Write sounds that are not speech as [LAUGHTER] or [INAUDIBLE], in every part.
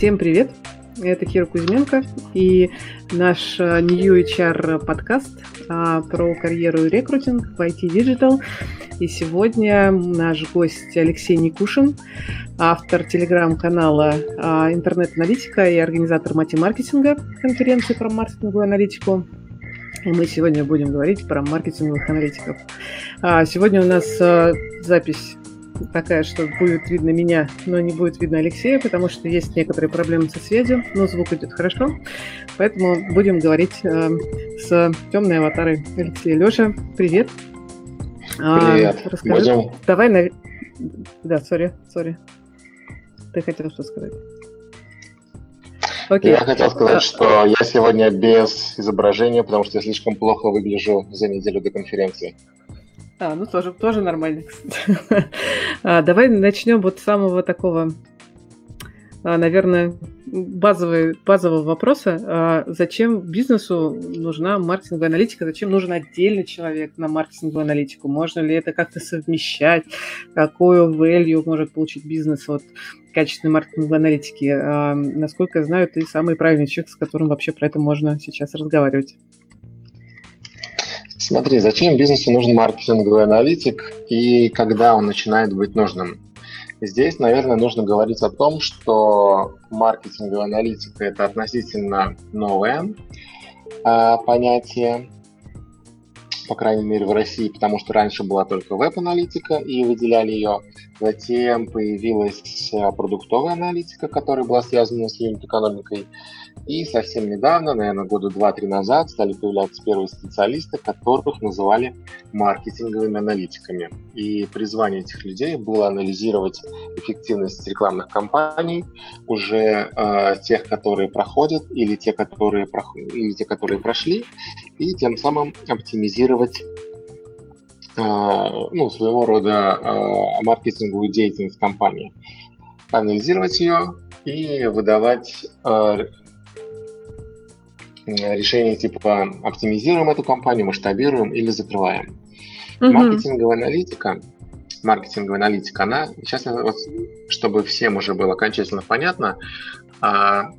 Всем привет! Это Кира Кузьменко и наш э, New HR подкаст а, про карьеру и рекрутинг в IT Digital. И сегодня наш гость Алексей Никушин, автор телеграм-канала а, «Интернет-аналитика» и организатор мати-маркетинга конференции про маркетинговую аналитику. И мы сегодня будем говорить про маркетинговых аналитиков. А, сегодня у нас э, запись такая, что будет видно меня, но не будет видно Алексея, потому что есть некоторые проблемы со связью, но звук идет хорошо. Поэтому будем говорить э, с темной аватарой Алексея. Леша, привет. Привет. А, расскажи. Давай на... Да, сори, сори. Ты хотел что сказать? Окей. Я хотел сказать, а, что я сегодня без изображения, потому что я слишком плохо выгляжу за неделю до конференции. А, ну тоже, тоже нормально, [LAUGHS] кстати. а, давай начнем вот с самого такого, а, наверное, базовый, базового вопроса. А, зачем бизнесу нужна маркетинговая аналитика? Зачем нужен отдельный человек на маркетинговую аналитику? Можно ли это как-то совмещать? Какую value может получить бизнес от качественной маркетинговой аналитики? А, насколько я знаю, ты самый правильный человек, с которым вообще про это можно сейчас разговаривать. Смотри, зачем бизнесу нужен маркетинговый аналитик и когда он начинает быть нужным? Здесь, наверное, нужно говорить о том, что маркетинговая аналитика это относительно новое э, понятие, по крайней мере в России, потому что раньше была только веб-аналитика и выделяли ее. Затем появилась э, продуктовая аналитика, которая была связана с юнит-экономикой. И совсем недавно, наверное, года два-три назад, стали появляться первые специалисты, которых называли маркетинговыми аналитиками. И призвание этих людей было анализировать эффективность рекламных кампаний, уже э, тех, которые проходят, или те, которые, прох... или те, которые прошли, и тем самым оптимизировать э, ну, своего рода э, маркетинговую деятельность компании. Анализировать ее и выдавать э, решение типа оптимизируем эту компанию, масштабируем или закрываем. Mm-hmm. Маркетинговая аналитика, маркетинговая аналитика, она, сейчас, вот, чтобы всем уже было окончательно понятно, а,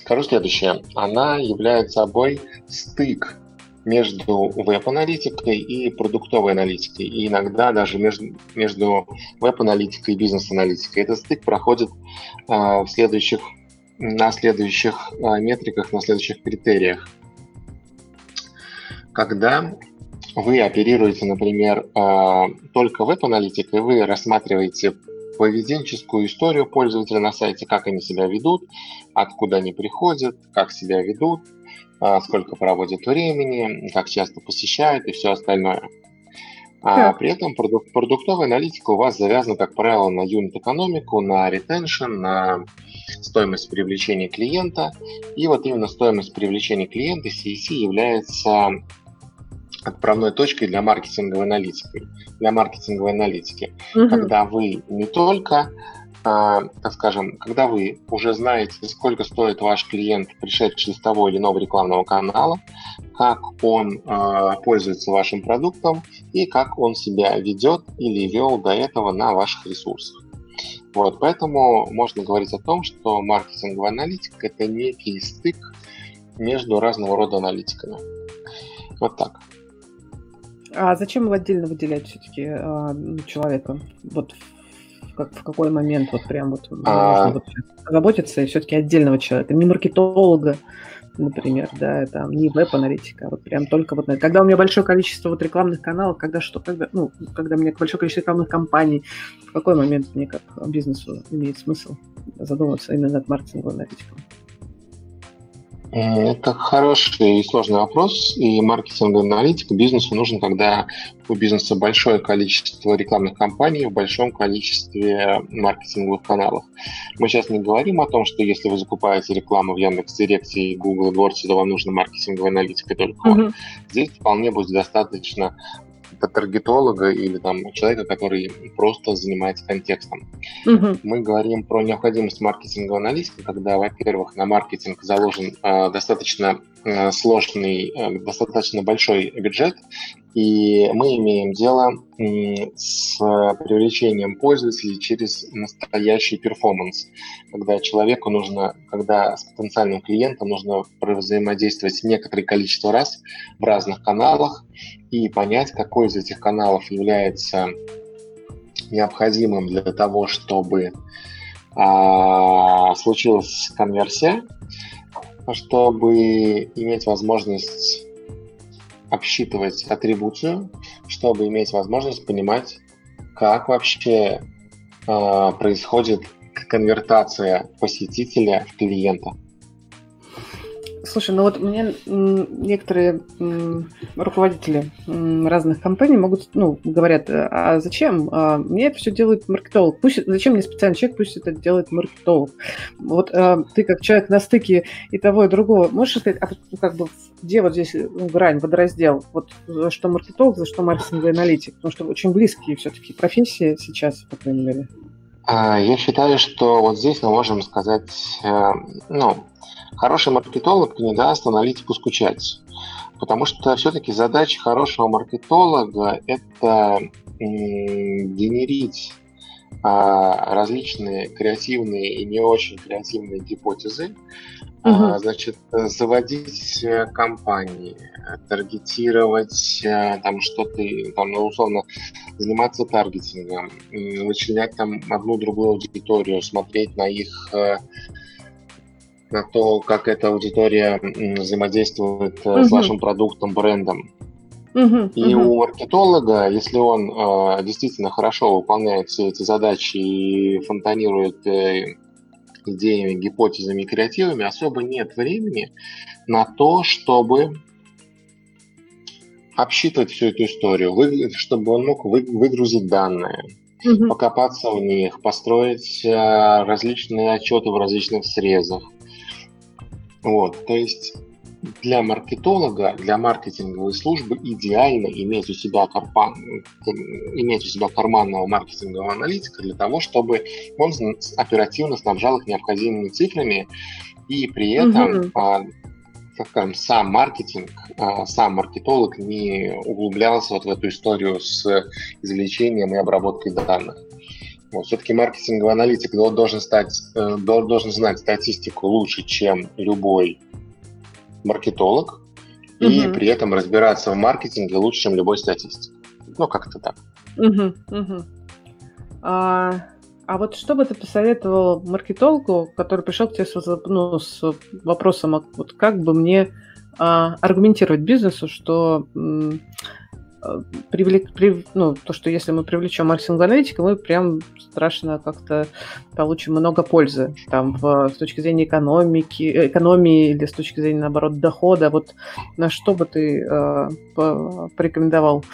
скажу следующее. Она является собой стык между веб-аналитикой и продуктовой аналитикой, и иногда даже между, между веб-аналитикой и бизнес-аналитикой. Этот стык проходит а, в следующих на следующих а, метриках, на следующих критериях. Когда вы оперируете, например, а, только веб-аналитикой, вы рассматриваете поведенческую историю пользователя на сайте, как они себя ведут, откуда они приходят, как себя ведут, а, сколько проводят времени, как часто посещают и все остальное. А при этом продук- продуктовая аналитика у вас завязана, как правило, на юнит-экономику, на ретеншн, на стоимость привлечения клиента. И вот именно стоимость привлечения клиента CEC является отправной точкой для маркетинговой аналитики. Для маркетинговой аналитики, угу. когда вы не только а, так скажем, когда вы уже знаете, сколько стоит ваш клиент, пришедший из того или иного рекламного канала, как он э, пользуется вашим продуктом и как он себя ведет или вел до этого на ваших ресурсах. Вот, поэтому можно говорить о том, что маркетинговая аналитика – это некий стык между разного рода аналитиками. Вот так. А зачем его отдельно выделять все-таки э, человека? Вот как, в какой момент вот прям вот а... вот заботиться и все-таки отдельного человека, не маркетолога, например, да, там не веб-аналитика, а вот прям только вот когда у меня большое количество вот рекламных каналов, когда что, когда, ну, когда у меня большое количество рекламных кампаний, в какой момент мне как бизнесу имеет смысл задуматься именно над маркетинговым аналитиком? Это хороший и сложный вопрос, и маркетинговый аналитик бизнесу нужен, когда у бизнеса большое количество рекламных кампаний в большом количестве маркетинговых каналов. Мы сейчас не говорим о том, что если вы закупаете рекламу в Яндекс.Директе и Google AdWords, то вам нужна маркетинговая аналитика только. Mm-hmm. Здесь вполне будет достаточно таргетолога или там человека, который просто занимается контекстом. Угу. Мы говорим про необходимость маркетинговой аналитики, когда, во-первых, на маркетинг заложен э, достаточно э, сложный, э, достаточно большой бюджет, И мы имеем дело с привлечением пользователей через настоящий перформанс, когда человеку нужно, когда с потенциальным клиентом нужно взаимодействовать некоторое количество раз в разных каналах и понять, какой из этих каналов является необходимым для того, чтобы а, случилась конверсия, чтобы иметь возможность обсчитывать атрибуцию, чтобы иметь возможность понимать, как вообще э, происходит конвертация посетителя в клиента. Слушай, ну вот мне некоторые руководители разных компаний могут, ну, говорят, а зачем? А мне это все делает маркетолог. Пусть, зачем мне специальный человек, пусть это делает маркетолог. Вот а, ты как человек на стыке и того, и другого, можешь сказать, а ну, как бы где вот здесь ну, грань, водораздел? Вот за что маркетолог, за что маркетинговый аналитик? Потому что очень близкие все-таки профессии сейчас, по крайней мере. А, я считаю, что вот здесь мы можем сказать, э, ну, Хороший маркетолог не даст аналитику скучать. Потому что все-таки задача хорошего маркетолога – это генерить а, различные креативные и не очень креативные гипотезы, угу. значит, заводить э, компании, таргетировать э, там что-то, там, ну, условно, заниматься таргетингом, вычленять там одну другую аудиторию, смотреть на их э, на то, как эта аудитория взаимодействует uh-huh. с вашим продуктом, брендом. Uh-huh, и uh-huh. у маркетолога, если он э, действительно хорошо выполняет все эти задачи и фонтанирует э, идеями, гипотезами и креативами, особо нет времени на то, чтобы обсчитывать всю эту историю, вы, чтобы он мог вы, выгрузить данные, uh-huh. покопаться в них, построить э, различные отчеты в различных срезах, вот, то есть для маркетолога, для маркетинговой службы идеально иметь у себя, карпан, иметь у себя карманного маркетингового аналитика для того, чтобы он оперативно снабжал их необходимыми цифрами и при этом, угу. так скажем, сам маркетинг, а, сам маркетолог не углублялся вот в эту историю с извлечением и обработкой данных. Вот, все-таки маркетинговый аналитик должен, стать, э, должен знать статистику лучше, чем любой маркетолог, угу. и при этом разбираться в маркетинге лучше, чем любой статистик. Ну, как-то так. Угу, угу. А, а вот что бы ты посоветовал маркетологу, который пришел к тебе с, ну, с вопросом, вот как бы мне а, аргументировать бизнесу, что привлек, прив, ну, то, что если мы привлечем маркетингового аналитика, мы прям страшно как-то получим много пользы там в, с точки зрения экономики, экономии или с точки зрения, наоборот, дохода. Вот на что бы ты э, порекомендовал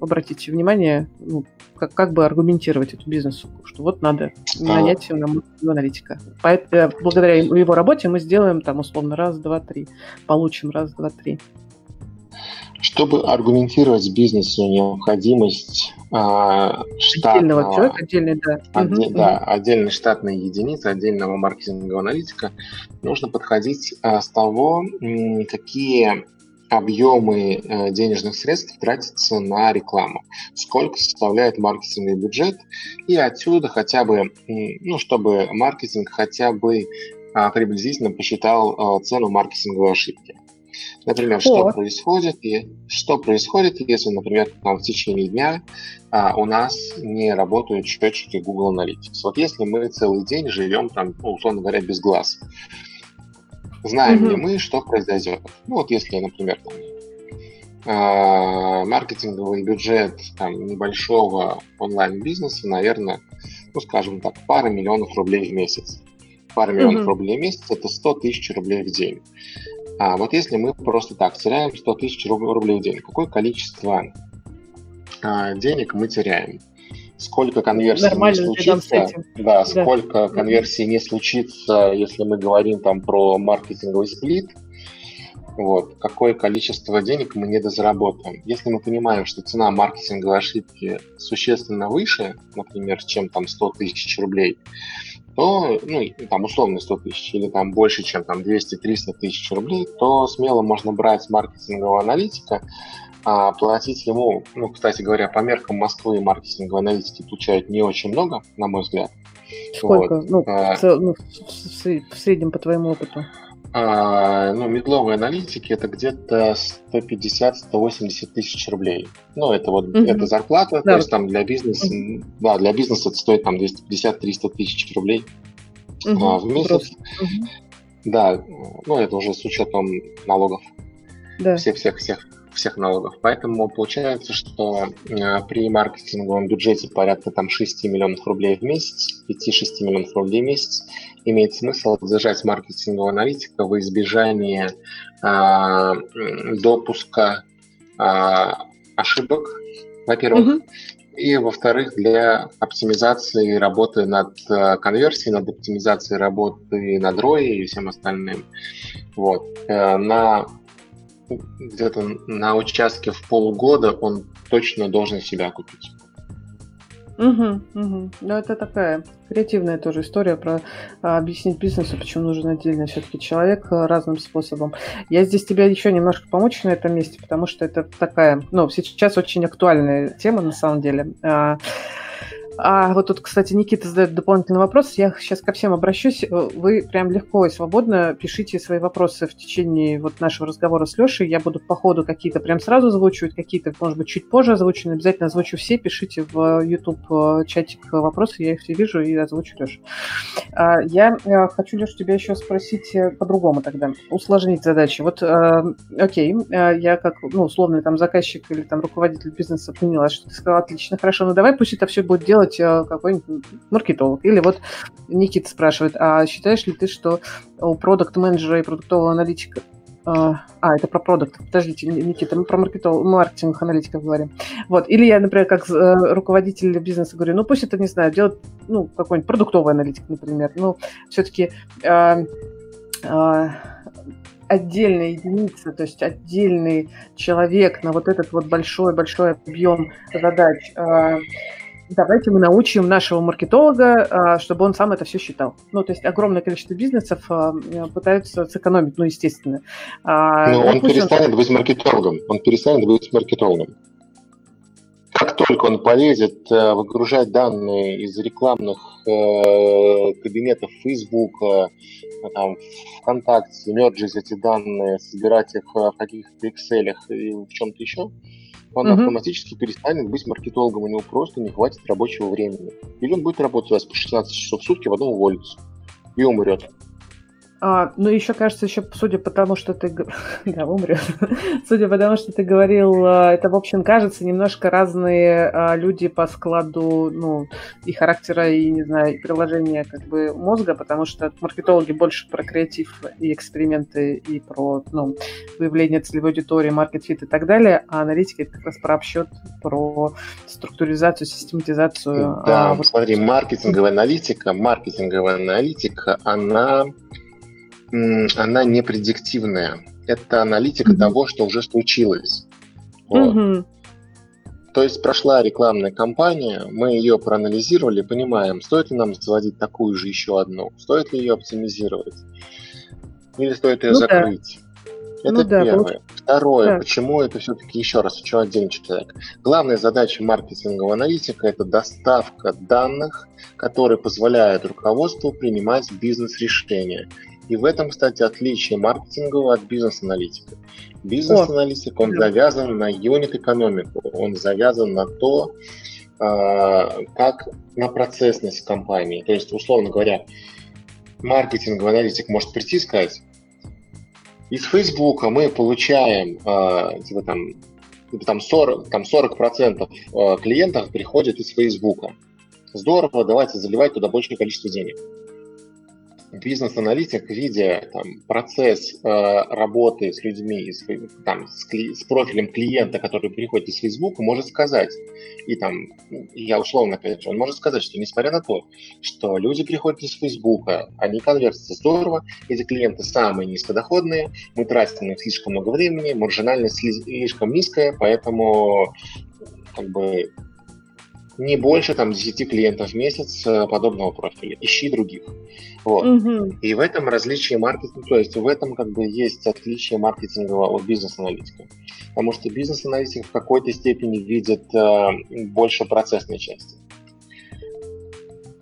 обратить внимание, ну, как, как бы аргументировать эту бизнесу, что вот надо нанять нам аналитика. Поэтому, благодаря его работе мы сделаем там условно раз, два, три, получим раз, два, три. Чтобы аргументировать бизнесу необходимость а, штатного, человека, отдельный, да. Отде, угу, да, угу. отдельной штатной единицы, отдельного маркетингового аналитика, нужно подходить а, с того, какие объемы э, денежных средств тратятся на рекламу, сколько составляет маркетинговый бюджет, и отсюда хотя бы, ну, чтобы маркетинг хотя бы а, приблизительно посчитал цену маркетинговой ошибки. Например, что происходит, и что происходит, если, например, там, в течение дня а, у нас не работают счетчики Google Analytics. Вот если мы целый день живем там, ну, условно говоря, без глаз, знаем mm-hmm. ли мы, что произойдет? Ну вот если, например, там, а, маркетинговый бюджет там, небольшого онлайн-бизнеса, наверное, ну, скажем так, пара миллионов рублей в месяц. Пара миллионов mm-hmm. рублей в месяц – это 100 тысяч рублей в день. А вот если мы просто так теряем 100 тысяч рублей в день, какое количество а, денег мы теряем? Сколько конверсий Нормально, не случится? Да, да, сколько конверсий не случится, если мы говорим там про маркетинговый сплит? Вот, какое количество денег мы не дозаработаем. Если мы понимаем, что цена маркетинговой ошибки существенно выше, например, чем там 100 тысяч рублей, то, ну, там, условно 100 тысяч или там больше, чем там 200-300 тысяч рублей, то смело можно брать маркетингового аналитика, а платить ему, ну, кстати говоря, по меркам Москвы маркетинговые аналитики получают не очень много, на мой взгляд. Сколько? Вот. Ну, а, в, ну, в, в среднем по твоему опыту. А, ну, медловые аналитики это где-то 150-180 тысяч рублей. Ну, это вот угу. это зарплата, да. то есть там для бизнеса, угу. да, для бизнеса это стоит там 250-300 тысяч рублей угу. а, в месяц. Угу. Да, ну это уже с учетом налогов. Да. Всех, всех, налогов. Поэтому получается, что э, при маркетинговом бюджете порядка там 6 миллионов рублей в месяц, 5-6 миллионов рублей в месяц, имеет смысл держать маркетингового аналитика в избежание э, допуска э, ошибок, во-первых, угу. и во-вторых, для оптимизации работы над э, конверсией, над оптимизацией работы над ROI и всем остальным. Вот. Э, на где-то на участке в полгода он точно должен себя купить. Угу, угу. Ну, это такая креативная тоже история про а, объяснить бизнесу, почему нужен отдельный все-таки человек а, разным способом. Я здесь тебе еще немножко помочь на этом месте, потому что это такая, ну, сейчас очень актуальная тема на самом деле. А, а вот тут, кстати, Никита задает дополнительный вопрос. Я сейчас ко всем обращусь. Вы прям легко и свободно пишите свои вопросы в течение вот нашего разговора с Лешей. Я буду по ходу какие-то прям сразу озвучивать, какие-то, может быть, чуть позже озвучу. Обязательно озвучу все. Пишите в YouTube э, чатик вопросы, я их все вижу и озвучу Леша. Я э, хочу, Леша, тебя еще спросить э, по-другому тогда. Усложнить задачи. Вот, окей, я как, ну, условный там заказчик или там руководитель бизнеса поняла, что ты сказала, отлично, хорошо, ну давай пусть это все будет делать делать э, какой-нибудь маркетолог. Или вот Никита спрашивает, а считаешь ли ты, что у продукт-менеджера и продуктового аналитика а, а, это про продукт. Подождите, Никита, мы про маркетолог, маркетинг аналитиков говорим. Вот. Или я, например, как э, руководитель бизнеса говорю, ну пусть это, не знаю, делать, ну, какой-нибудь продуктовый аналитик, например. Ну, все-таки э, э, отдельная единица, то есть отдельный человек на вот этот вот большой-большой объем задач. Э, давайте мы научим нашего маркетолога, а, чтобы он сам это все считал. Ну, то есть огромное количество бизнесов а, пытаются сэкономить, ну, естественно. А, Но он перестанет он... быть маркетологом. Он перестанет быть маркетологом. Как только он полезет э, выгружать данные из рекламных э, кабинетов Facebook, там, ВКонтакте, мерджить эти данные, собирать их в каких-то Excel и в чем-то еще, он угу. автоматически перестанет быть маркетологом, у него просто не хватит рабочего времени. Или он будет работать у вас по 16 часов в сутки, в одном уволится и умрет. А, ну, еще кажется, еще судя по тому, что ты... [LAUGHS] да, умрет. [LAUGHS] судя по тому, что ты говорил, а, это, в общем, кажется, немножко разные а, люди по складу, ну, и характера, и, не знаю, и приложения как бы мозга, потому что маркетологи больше про креатив и эксперименты, и про, ну, выявление целевой аудитории, market fit и так далее, а аналитики это как раз про обсчет, про структуризацию, систематизацию. Да, а, вот... смотри, маркетинговая аналитика, маркетинговая аналитика, она она не предиктивная. Это аналитика mm-hmm. того, что уже случилось. Вот. Mm-hmm. То есть прошла рекламная кампания, мы ее проанализировали, понимаем, стоит ли нам заводить такую же еще одну, стоит ли ее оптимизировать, или стоит ее ну, закрыть. Да. Это ну, первое. Да, Второе, да. почему это все-таки еще раз, еще отдельный человек. Главная задача маркетингового аналитика – это доставка данных, которые позволяют руководству принимать бизнес-решения. И в этом, кстати, отличие маркетингового от бизнес-аналитика. Бизнес-аналитик, он завязан на юнит-экономику, он завязан на то, а, как на процессность компании. То есть, условно говоря, маркетинговый аналитик может прийти и сказать, из Фейсбука мы получаем э, типа там, типа там 40, там 40% а, клиентов приходят из Фейсбука. Здорово, давайте заливать туда большее количество денег бизнес-аналитик, видя там, процесс э, работы с людьми, с, там, с, кли, с профилем клиента, который приходит из Facebook, может сказать, и там, я условно опять же, он может сказать, что несмотря на то, что люди приходят из Facebook, они конвертятся здорово, эти клиенты самые низкодоходные, мы тратим на них слишком много времени, маржинальность слишком низкая, поэтому как бы не больше там 10 клиентов в месяц э, подобного профиля. Ищи других. Вот. Угу. И в этом различие маркетинга, то есть в этом как бы есть отличие маркетингового от бизнес-аналитика. Потому что бизнес-аналитик в какой-то степени видит э, больше процессной части.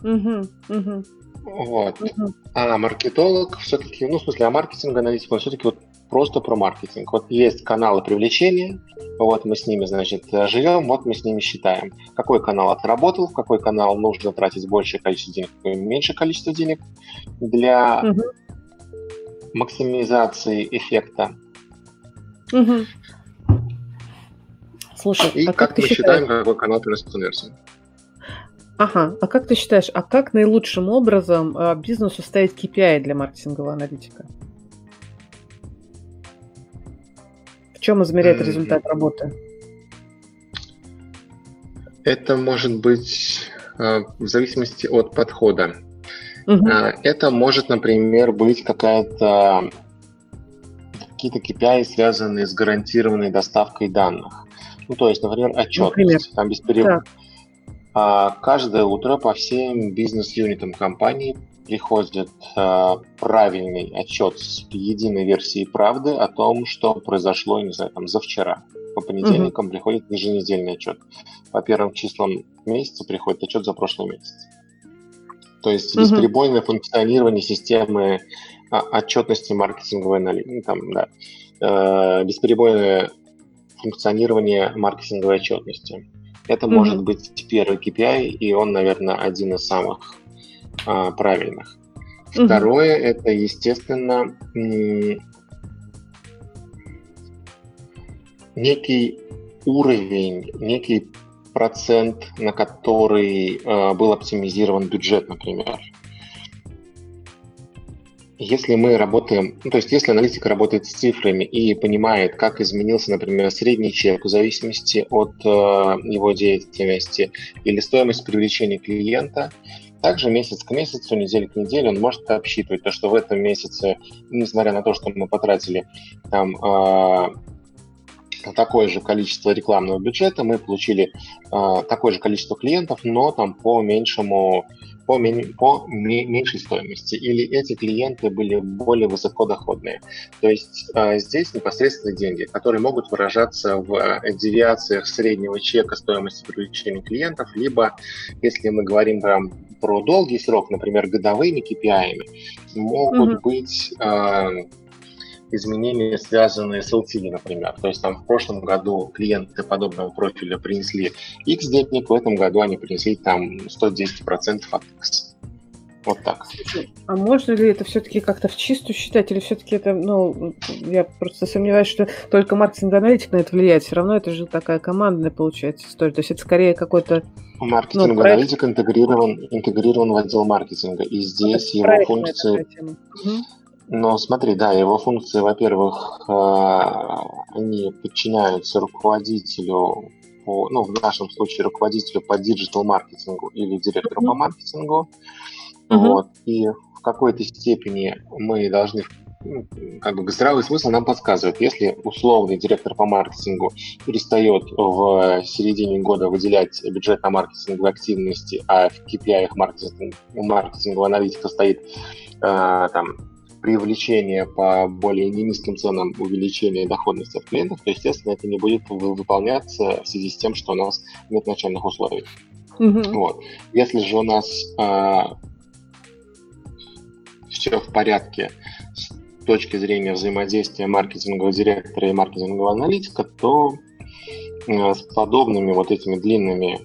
Угу, угу. Вот. Угу. А маркетолог все-таки, ну, в смысле, а маркетинг-аналитик, он все-таки вот просто про маркетинг. Вот есть каналы привлечения, вот мы с ними, значит, живем, вот мы с ними считаем, какой канал отработал, в какой канал нужно тратить большее количество денег, меньшее количество денег для угу. максимизации эффекта. Угу. Слушай, и а как, как мы считаешь? считаем, какой канал приносит конверсию. Ага, а как ты считаешь, а как наилучшим образом а, бизнесу ставить KPI для маркетингового аналитика? Чем измеряет результат работы? Это может быть э, в зависимости от подхода. Угу. Это может, например, быть какая-то какие-то KPI, связанные с гарантированной доставкой данных. Ну, то есть, например, отчетность. Например? Там без перевода. А каждое утро по всем бизнес-юнитам компании приходит э, правильный отчет с единой версией правды о том, что произошло, не знаю, там, за вчера. По понедельникам mm-hmm. приходит еженедельный отчет. По первым числам месяца приходит отчет за прошлый месяц. То есть mm-hmm. бесперебойное функционирование системы а, отчетности маркетинговой аналитики. Ну, там, да. Э, бесперебойное функционирование маркетинговой отчетности. Это mm-hmm. может быть первый KPI, и он, наверное, один из самых а, правильных. Второе, угу. это, естественно, некий уровень, некий процент, на который э, был оптимизирован бюджет, например. Если мы работаем, ну, то есть если аналитика работает с цифрами и понимает, как изменился, например, средний чек в зависимости от э, его деятельности или стоимость привлечения клиента, также месяц к месяцу, неделя к неделе он может обсчитывать то, что в этом месяце, несмотря на то, что мы потратили там э, такое же количество рекламного бюджета, мы получили э, такое же количество клиентов, но там по меньшему по, по меньшей стоимости, или эти клиенты были более высокодоходные. То есть э, здесь непосредственно деньги, которые могут выражаться в э, девиациях среднего чека стоимости привлечения клиентов, либо, если мы говорим прям про долгий срок, например, годовыми KPI, могут mm-hmm. быть э, изменения, связанные с LTV, например. То есть там в прошлом году клиенты подобного профиля принесли X денег, в этом году они принесли там 110% от X. Вот так. А можно ли это все-таки как-то в чистую считать, или все-таки это, ну, я просто сомневаюсь, что только маркетинг-аналитик на это влияет. Все равно это же такая командная получается история. То есть это скорее какой-то... Маркетинг-аналитик ну, интегрирован, интегрирован в отдел маркетинга, и здесь его функции... Угу. Но смотри, да, его функции, во-первых, э, они подчиняются руководителю, по, ну, в нашем случае руководителю по диджитал-маркетингу или директору mm-hmm. по маркетингу. Mm-hmm. Вот. И в какой-то степени мы должны ну, как бы здравый смысл нам подсказывает, если условный директор по маркетингу перестает в середине года выделять бюджет на маркетинговые активности, а в KPI маркетинг, маркетингового аналитика стоит э, там привлечение по более низким ценам увеличения доходности от клиентов, то, естественно, это не будет выполняться в связи с тем, что у нас нет начальных условий. Mm-hmm. Вот. Если же у нас а, все в порядке с точки зрения взаимодействия маркетингового директора и маркетингового аналитика, то а, с подобными вот этими длинными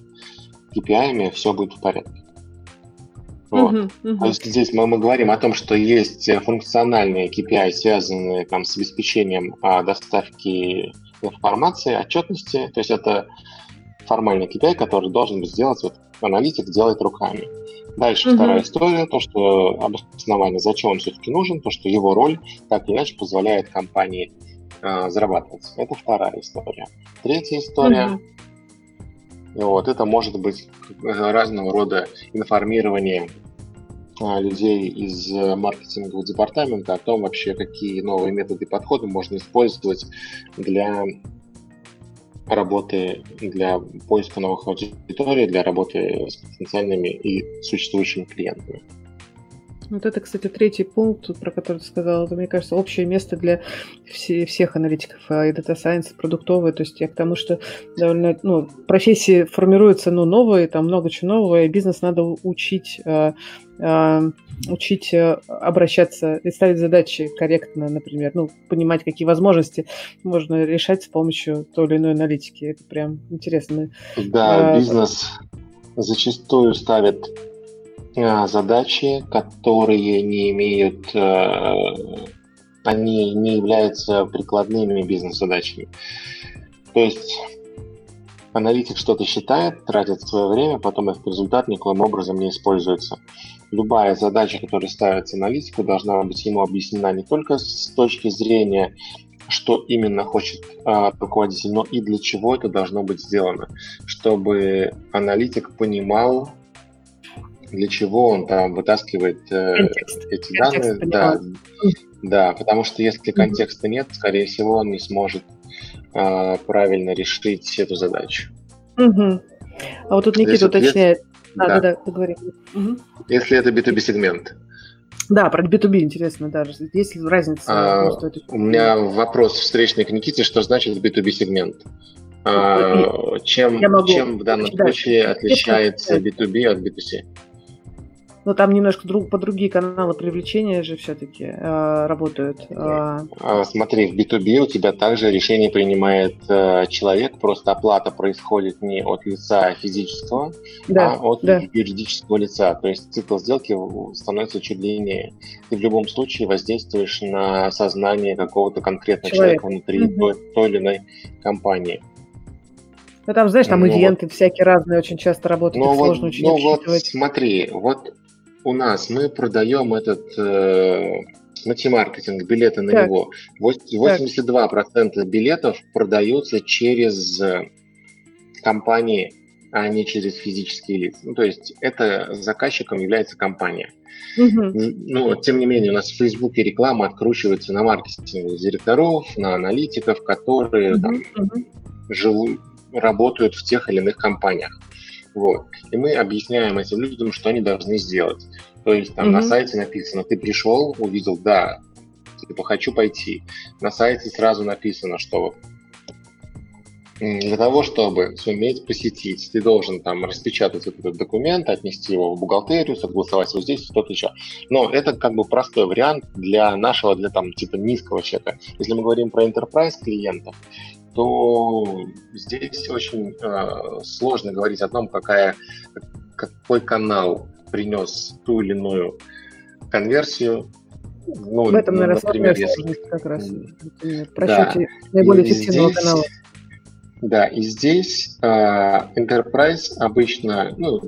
KPI все будет в порядке. Вот. Uh-huh, uh-huh. То есть здесь мы, мы говорим о том, что есть функциональные KPI, связанные там, с обеспечением а, доставки информации, отчетности. То есть это формальный KPI, который должен быть сделать, вот аналитик делает руками. Дальше uh-huh. вторая история, то, что обоснование, зачем он все-таки нужен, то, что его роль так или иначе позволяет компании а, зарабатывать. Это вторая история. Третья история uh-huh. Вот, это может быть разного рода информирование а, людей из э, маркетингового департамента о том вообще, какие новые методы и подходы можно использовать для работы для поиска новых аудиторий, для работы с потенциальными и существующими клиентами. Вот это, кстати, третий пункт, про который ты сказал, это, мне кажется, общее место для все, всех аналитиков а, и Data Science, продуктовые. То есть я к тому, что довольно, ну, профессии формируются, ну, новые, там много чего нового, и бизнес надо учить, э, э, учить обращаться и ставить задачи корректно, например, ну, понимать, какие возможности можно решать с помощью той или иной аналитики. Это прям интересно. Да, бизнес зачастую ставит а, задачи, которые не имеют, э, они не являются прикладными бизнес-задачами. То есть аналитик что-то считает, тратит свое время, потом этот результат никоим образом не используется. Любая задача, которая ставится аналитику, должна быть ему объяснена не только с точки зрения что именно хочет э, руководитель, но и для чего это должно быть сделано, чтобы аналитик понимал, для чего он там вытаскивает э, Контекст. эти Контекст данные. Да, да, потому что если контекста нет, скорее всего, он не сможет э, правильно решить эту задачу. Угу. А вот тут Никита уточняет. А, да, да, да, договори. Угу. Если это B2B сегмент. Да, про B2B интересно даже. Есть ли разница? А, у меня вопрос встречный к Никите, что значит B2B сегмент? А, чем, чем в данном случае отличается B2B от B2C? Но там немножко друг, по другие каналы привлечения же все-таки э, работают. Э. Смотри, в B2B у тебя также решение принимает э, человек, просто оплата происходит не от лица физического, да, а от да. юридического лица. То есть цикл сделки становится чуть длиннее. Ты в любом случае воздействуешь на сознание какого-то конкретного человек. человека внутри угу. той, той или иной компании. Ну, там, знаешь, там ну, ивенты вот, всякие разные очень часто работают, ну, вот, сложно очень Ну, вот смотри, вот у нас мы продаем этот э, маркетинг билеты на так. него. 82% так. билетов продаются через компании, а не через физические лица. Ну, то есть это заказчиком является компания. Угу. Ну, тем не менее, у нас в Фейсбуке реклама откручивается на маркетинг директоров, на аналитиков, которые угу. там, угу. живут, работают в тех или иных компаниях. Вот. И мы объясняем этим людям, что они должны сделать. То есть там mm-hmm. на сайте написано, ты пришел, увидел, да, типа хочу пойти. На сайте сразу написано, что для того, чтобы суметь посетить, ты должен там распечатать этот документ, отнести его в бухгалтерию, согласовать вот здесь, что-то еще. Но это как бы простой вариант для нашего, для там типа низкого чека. Если мы говорим про enterprise клиентов, то здесь очень э, сложно говорить о том, какая, какой канал принес ту или иную конверсию. Ну, в этом, наверное, например, если... как раз. В просчете да. наиболее эффективного здесь, канала. Да, и здесь э, Enterprise обычно ну,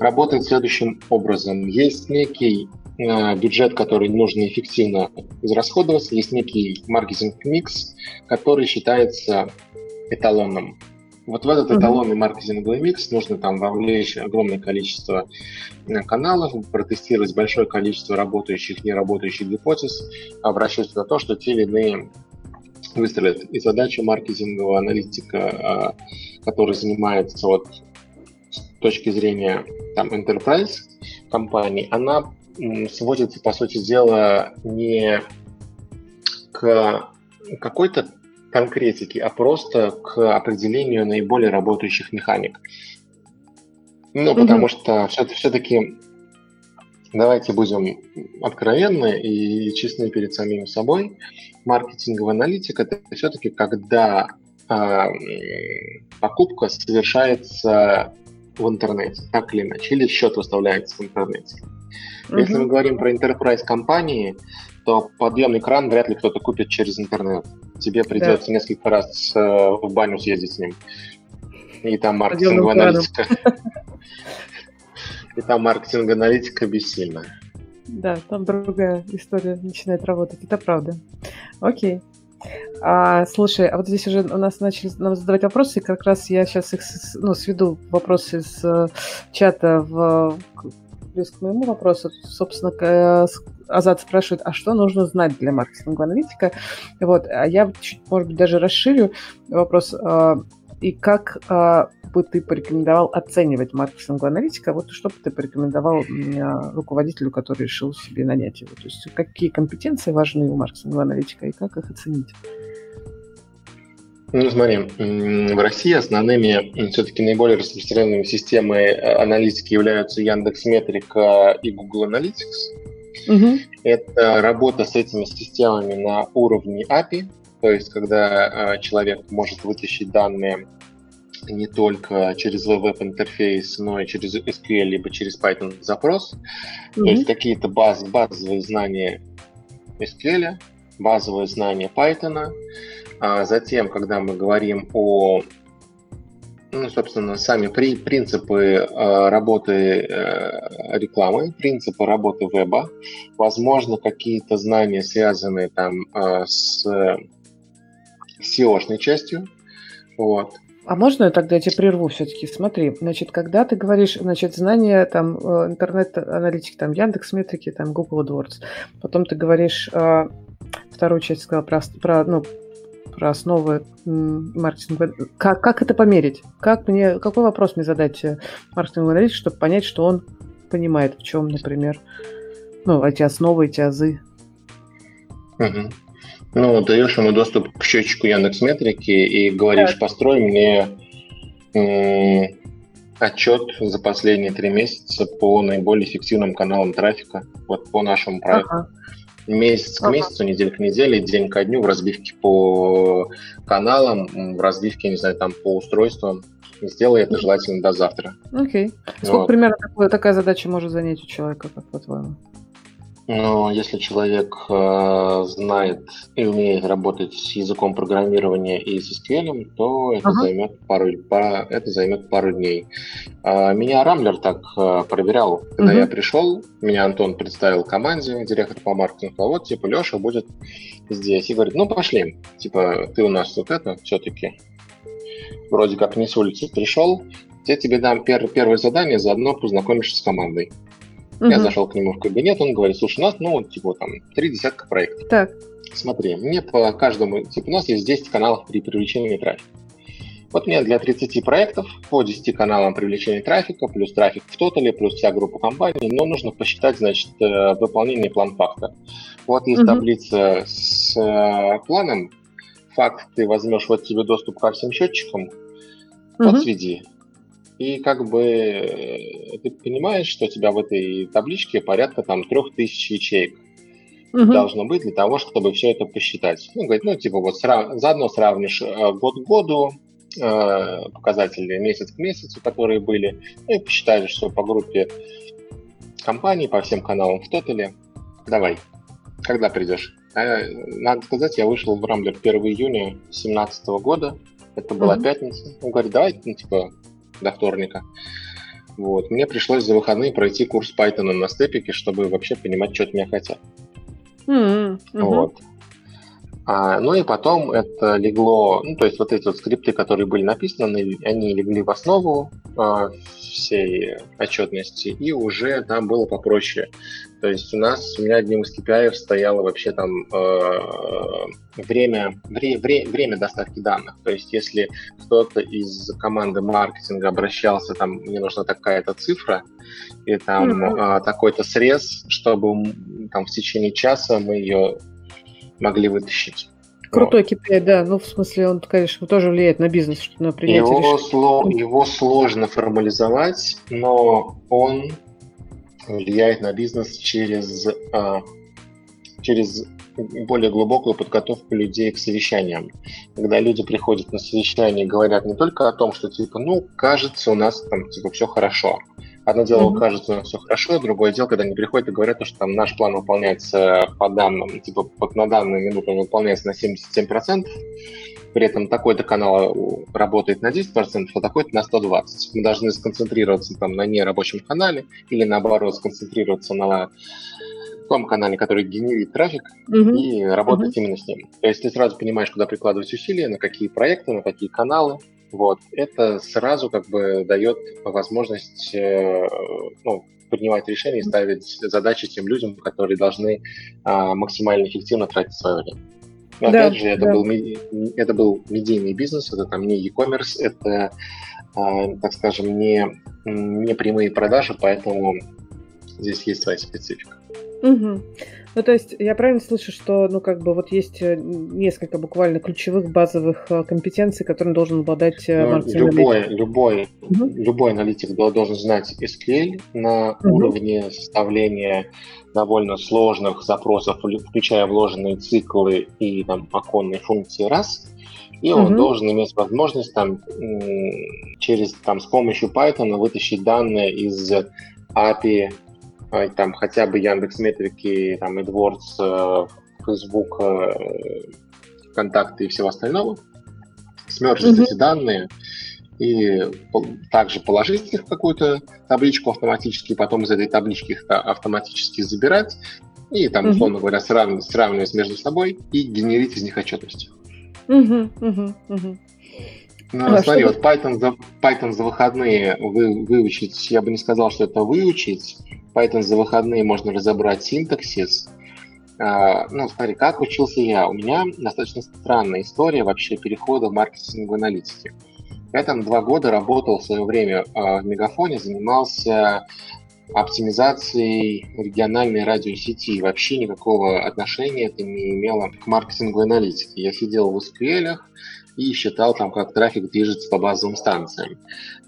работает следующим образом. Есть некий бюджет, который нужно эффективно израсходовать, есть некий маркетинг-микс, который считается эталонным. Вот в этот эталонный маркетинговый микс нужно там вовлечь огромное количество э, каналов, протестировать большое количество работающих, неработающих гипотез, обращаться на то, что те или иные выстрелят. И задача маркетингового аналитика, э, который занимается вот с точки зрения там enterprise компании, она сводится, по сути дела, не к какой-то конкретике, а просто к определению наиболее работающих механик. Ну, потому mm-hmm. что все-таки давайте будем откровенны и честны перед самим собой. Маркетинговый аналитик это все-таки когда э, покупка совершается в интернете, так или иначе, или счет выставляется в интернете. Uh-huh. Если мы говорим про enterprise компании, то подъемный кран вряд ли кто-то купит через интернет. Тебе придется да. несколько раз э, в баню съездить с ним. И там маркетинговая аналитика. [LAUGHS] И там маркетинговая аналитика бессильна. Да, там другая история начинает работать. Это правда. Окей. А, слушай, а вот здесь уже у нас начали нам задавать вопросы, и как раз я сейчас их ну, сведу вопросы с чата в плюс к моему вопросу, собственно, Азат спрашивает, а что нужно знать для маркетингового аналитика? Вот, а я может быть, даже расширю вопрос. А, и как а, бы ты порекомендовал оценивать маркетингового аналитика? Вот что бы ты порекомендовал руководителю, который решил себе нанять его? То есть какие компетенции важны у маркетингового аналитика и как их оценить? Ну, смотри, в России основными, все-таки наиболее распространенными системой э, аналитики являются Яндекс Метрика и Google Analytics. Угу. Это работа с этими системами на уровне API, то есть когда э, человек может вытащить данные не только через веб-интерфейс, но и через SQL, либо через Python запрос. Mm-hmm. То есть какие-то баз, базовые знания SQL, базовые знания Python. А затем, когда мы говорим о ну, собственно, сами при, принципы э, работы э, рекламы, принципы работы веба, возможно, какие-то знания, связанные там э, с SEO-шной частью. Вот. А можно я тогда тебе прерву все-таки? Смотри, значит, когда ты говоришь, значит, знания там э, интернет-аналитики, там Яндекс Метрики, там Google AdWords, потом ты говоришь, э, вторую часть сказал про, про, ну, про основы маркетинга. Как, как это померить? Как мне, какой вопрос мне задать э, маркетинговому аналитику, чтобы понять, что он понимает, в чем, например, ну, эти основы, эти азы? Угу. Ну, даешь ему доступ к счетчику Яндекс Метрики и говоришь, да. построй мне м- отчет за последние три месяца по наиболее эффективным каналам трафика, вот по нашему проекту. Ага. Месяц к ага. месяцу, неделя к неделе, день ко дню в разбивке по каналам, в разбивке, не знаю, там по устройствам. Сделай это желательно до завтра. Окей. Сколько вот. примерно такое, такая задача может занять у человека, как по-твоему? Но если человек э, знает и умеет работать с языком программирования и с SQL, то это ага. займет пару, пара, это займет пару дней. Э, меня Рамблер так э, проверял, когда угу. я пришел, меня Антон представил команде, директор по маркетингу, а вот типа Леша будет здесь и говорит, ну пошли, типа ты у нас вот это все-таки вроде как не с улицы пришел, я тебе дам пер- первое задание, заодно познакомишься с командой. Угу. Я зашел к нему в кабинет, он говорит, слушай, у нас, ну, типа, там, три десятка проектов. Так. Смотри, мне по каждому, типа, у нас есть 10 каналов при привлечении трафика. Вот мне для 30 проектов по 10 каналам привлечения трафика, плюс трафик в тотале, плюс вся группа компаний, но нужно посчитать, значит, э, выполнение план факта. Вот есть угу. таблица с э, планом. Факт ты возьмешь, вот тебе доступ ко всем счетчикам, угу. вот сведи. И как бы э, ты понимаешь, что у тебя в этой табличке порядка там трех тысяч ячеек угу. должно быть для того, чтобы все это посчитать. Ну, говорит, ну, типа вот срав... заодно сравнишь э, год к году, э, показатели месяц к месяцу, которые были, ну, и посчитаешь все по группе компаний, по всем каналам в тотале. Давай, когда придешь? Надо сказать, я вышел в Рамблер 1 июня 2017 года. Это была mm пятница. Он говорит, давай, ну, типа, до вторника. Вот. Мне пришлось за выходные пройти курс Python на степике, чтобы вообще понимать, что от меня хотят. Mm-hmm. Вот. А, ну и потом это легло, ну то есть вот эти вот скрипты, которые были написаны, они легли в основу а, всей отчетности, и уже там было попроще. То есть у нас, у меня одним из KPI стояло вообще там э, время, вре, вре, время доставки данных. То есть если кто-то из команды маркетинга обращался, там, мне нужна такая-то цифра, и там mm-hmm. э, такой-то срез, чтобы там в течение часа мы ее могли вытащить. Крутой вот. KPI, да. Ну, в смысле, он, конечно, тоже влияет на бизнес, что на принятие его. Сло, его сложно формализовать, но он влияет на бизнес через, а, через более глубокую подготовку людей к совещаниям. Когда люди приходят на совещание и говорят не только о том, что типа, ну, кажется, у нас там типа все хорошо. Одно дело, mm-hmm. кажется, все хорошо, другое дело, когда они приходят и говорят, что там наш план выполняется по данным, типа под, на данную минуту он выполняется на 77%, при этом такой-то канал работает на 10%, а такой-то на 120%. Мы должны сконцентрироваться там на нерабочем канале или наоборот сконцентрироваться на том канале, который генерит трафик, uh-huh. и работать uh-huh. именно с ним. То есть ты сразу понимаешь, куда прикладывать усилия, на какие проекты, на какие каналы, вот, это сразу как бы дает возможность э, ну, принимать решения и ставить задачи тем людям, которые должны а, максимально эффективно тратить свое время. Но да, опять же, это, да. был, это был медийный бизнес, это там не e-commerce, это, а, так скажем, не, не прямые продажи, поэтому здесь есть своя специфика. Угу. Ну, то есть я правильно слышу, что, ну, как бы вот есть э, несколько буквально ключевых базовых э, компетенций, которым должен обладать э, ну, любой, любой, угу. любой аналитик должен знать SQL на угу. уровне составления довольно сложных запросов, включая вложенные циклы и там оконные функции раз. И он угу. должен иметь возможность там через там с помощью Python вытащить данные из API там хотя бы Яндекс Метрики, там AdWords, э, Facebook, э, контакты и всего остального, смержить mm-hmm. эти данные и также положить их в какую-то табличку автоматически, потом из этой таблички их автоматически забирать и там, условно mm-hmm. говоря, сравнивать, сравнивать между собой и генерить из них отчетности. Mm-hmm. Mm-hmm. Ну, а смотри, вот Python за, Python за выходные вы, выучить, я бы не сказал, что это выучить. Python за выходные можно разобрать синтаксис. А, ну, смотри, как учился я? У меня достаточно странная история вообще перехода в маркетинговую аналитике. Я там два года работал в свое время а, в Мегафоне, занимался оптимизацией региональной радиосети. Вообще никакого отношения это не имело к маркетинговой аналитике. Я сидел в SQL, и считал там, как трафик движется по базовым станциям.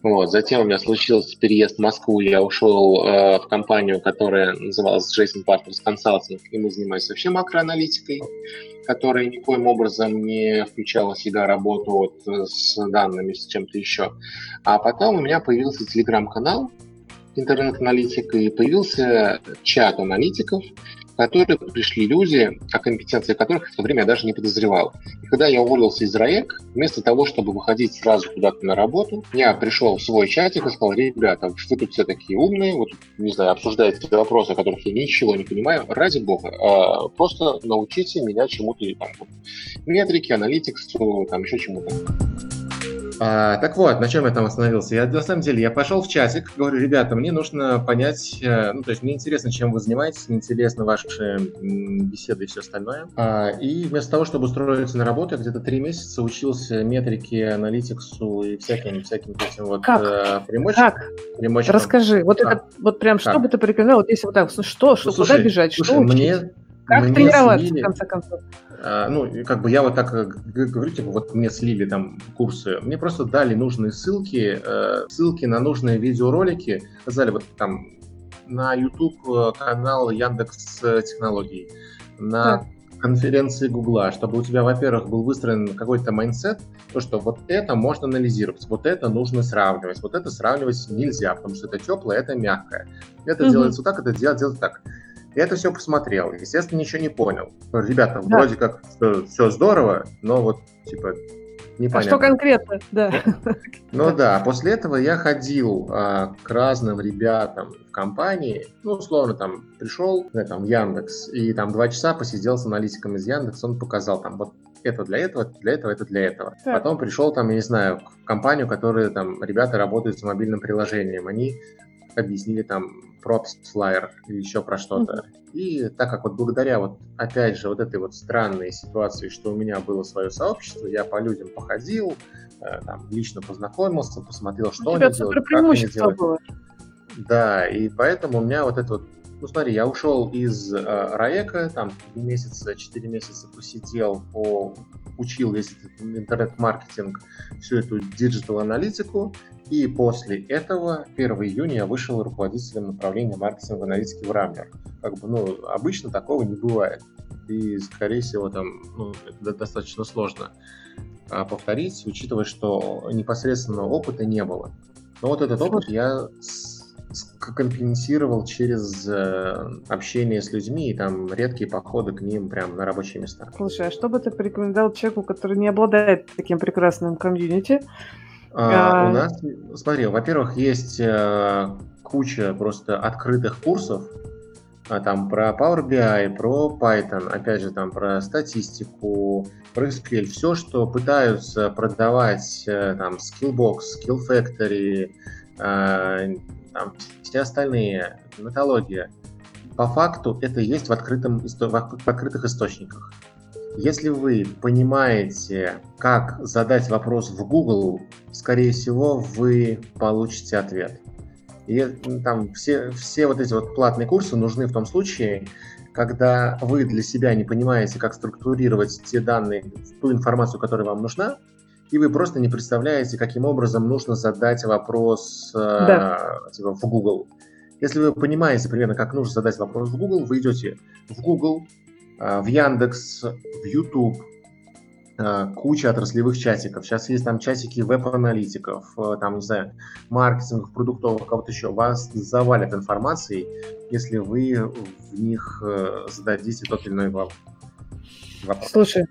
Вот. Затем у меня случился переезд в Москву, я ушел э, в компанию, которая называлась Jason Partners Consulting, и мы занимались вообще макроаналитикой, которая никоим образом не включала в себя работу вот, с данными, с чем-то еще. А потом у меня появился телеграм-канал, интернет-аналитик, и появился чат аналитиков, которые пришли люди, о компетенции которых в то время я даже не подозревал. И когда я уволился из РАЭК, вместо того, чтобы выходить сразу куда-то на работу, я пришел в свой чатик и сказал, ребята, вы тут все такие умные, вот, не знаю, обсуждаете вопросы, о которых я ничего не понимаю, ради бога, а, просто научите меня чему-то, там, метрики, аналитиксу, там, еще чему-то. А, так вот, на чем я там остановился? Я на самом деле я пошел в чатик, говорю, ребята, мне нужно понять, э, ну то есть мне интересно, чем вы занимаетесь, мне интересно ваши беседы и все остальное. А, и вместо того, чтобы устроиться на работу, я где-то три месяца учился метрике, аналитиксу и всяким всяким этим вот как? Э, примочкам. Как? примочкам. Расскажи, вот как? это вот прям как? что бы ты порекомендовал, вот если вот так, что, что, ну, слушай, куда бежать, слушай, что учить? Мне как мне тренироваться, слили, в конце концов? А, ну, как бы я вот так э, говорю, типа, вот мне слили там курсы, мне просто дали нужные ссылки, э, ссылки на нужные видеоролики, сказали вот там на YouTube э, канал Яндекс Технологий, на tech конференции Гугла, чтобы у тебя, во-первых, был выстроен какой-то mindset, то, что вот это можно анализировать, вот это нужно сравнивать, вот это сравнивать нельзя, потому что это теплое, это мягкое. Это mm-hmm. делается вот так, это делается так. Я это все посмотрел, естественно, ничего не понял. Ребята, да. вроде как все, все здорово, но вот, типа, непонятно. А что конкретно, да. Ну да, после этого я ходил а, к разным ребятам в компании, ну, условно, там, пришел, да, там, Яндекс, и там два часа посидел с аналитиком из Яндекса, он показал там, вот это для этого, для этого, это для этого. Так. Потом пришел там, я не знаю, в компанию, которая там, ребята работают с мобильным приложением, они объяснили там про Flyer или еще про что-то. Mm-hmm. И так как вот благодаря вот опять же вот этой вот странной ситуации, что у меня было свое сообщество, я по людям походил, э, там, лично познакомился, посмотрел, что они делают, как они делают. Было. Да, и поэтому у меня вот это вот ну смотри, я ушел из э, Раека, там месяца, четыре месяца посидел, по, учил весь этот интернет-маркетинг, всю эту digital-аналитику, и после этого 1 июня я вышел руководителем направления маркетинговой аналитики в Rambler. Как бы, ну, обычно такого не бывает. И, скорее всего, там, ну, это достаточно сложно а, повторить, учитывая, что непосредственного опыта не было. Но вот этот опыт я компенсировал через э, общение с людьми и там редкие походы к ним прям на рабочие места. Слушай, а что бы ты порекомендовал человеку, который не обладает таким прекрасным комьюнити, а, а... У нас, смотри, во-первых, есть э, куча просто открытых курсов, а там про Power BI, про Python, опять же, там про статистику, про SQL, все, что пытаются продавать там Skillbox, Skill Factory, там, все остальные, металлогия, по факту это есть в, открытом, в открытых источниках. Если вы понимаете, как задать вопрос в Google, скорее всего, вы получите ответ. И там все, все вот эти вот платные курсы нужны в том случае, когда вы для себя не понимаете, как структурировать те данные, ту информацию, которая вам нужна, и вы просто не представляете, каким образом нужно задать вопрос э, да. э, типа, в Google. Если вы понимаете примерно, как нужно задать вопрос в Google, вы идете в Google, э, в Яндекс, в YouTube, Э, куча отраслевых чатиков. Сейчас есть там чатики веб-аналитиков, э, там, не знаю, маркетинговых, продуктовых, кого-то еще. Вас завалят информацией, если вы в них э, зададите тот или иной вопрос. Слушай,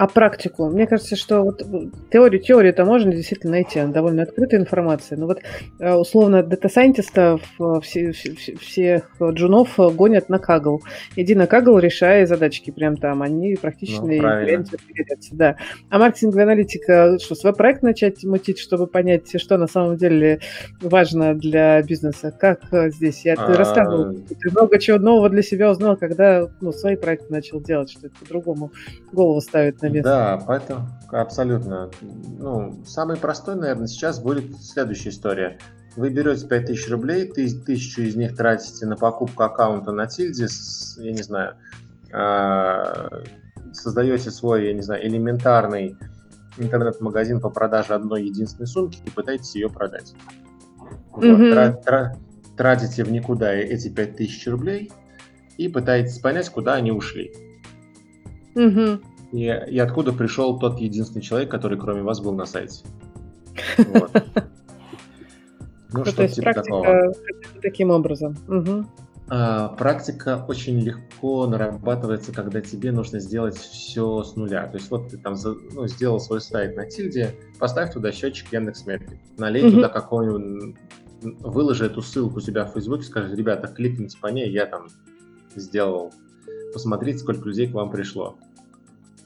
а практику? Мне кажется, что вот теорию теорию-то можно действительно найти, довольно открытая информация. Но вот э, условно data scientist ов э, все, все, всех джунов гонят на Kaggle. Иди на Kaggle, решай задачки прям там, они практически ну, да. А маркетинговая аналитика, что, свой проект начать мутить, чтобы понять, что на самом деле важно для бизнеса? Как э, здесь? Я а... рассказывал, ты много чего нового для себя узнал, когда ну, свои проекты начал делать, что это по-другому голову ставит на место. Да, поэтому абсолютно. Ну, самый простой, наверное, сейчас будет следующая история. Вы берете 5000 рублей, тысячу из них тратите на покупку аккаунта на Тильде, я не знаю, а, создаете свой, я не знаю, элементарный интернет-магазин по продаже одной единственной сумки и пытаетесь ее продать. Mm-hmm. Вот, тра- тратите в никуда эти 5000 рублей и пытаетесь понять, куда они ушли. Угу. И, и откуда пришел тот единственный человек, который кроме вас был на сайте. Вот. [LAUGHS] Ну, что типа такого. Таким образом. Угу. А, практика очень легко нарабатывается, когда тебе нужно сделать все с нуля. То есть вот ты там ну, сделал свой сайт на тильде, поставь туда счетчик Яндекс.Метрик, налей угу. туда какой-нибудь, выложи эту ссылку у себя в Facebook, скажи, ребята, кликните по ней, я там сделал посмотрите, сколько людей к вам пришло.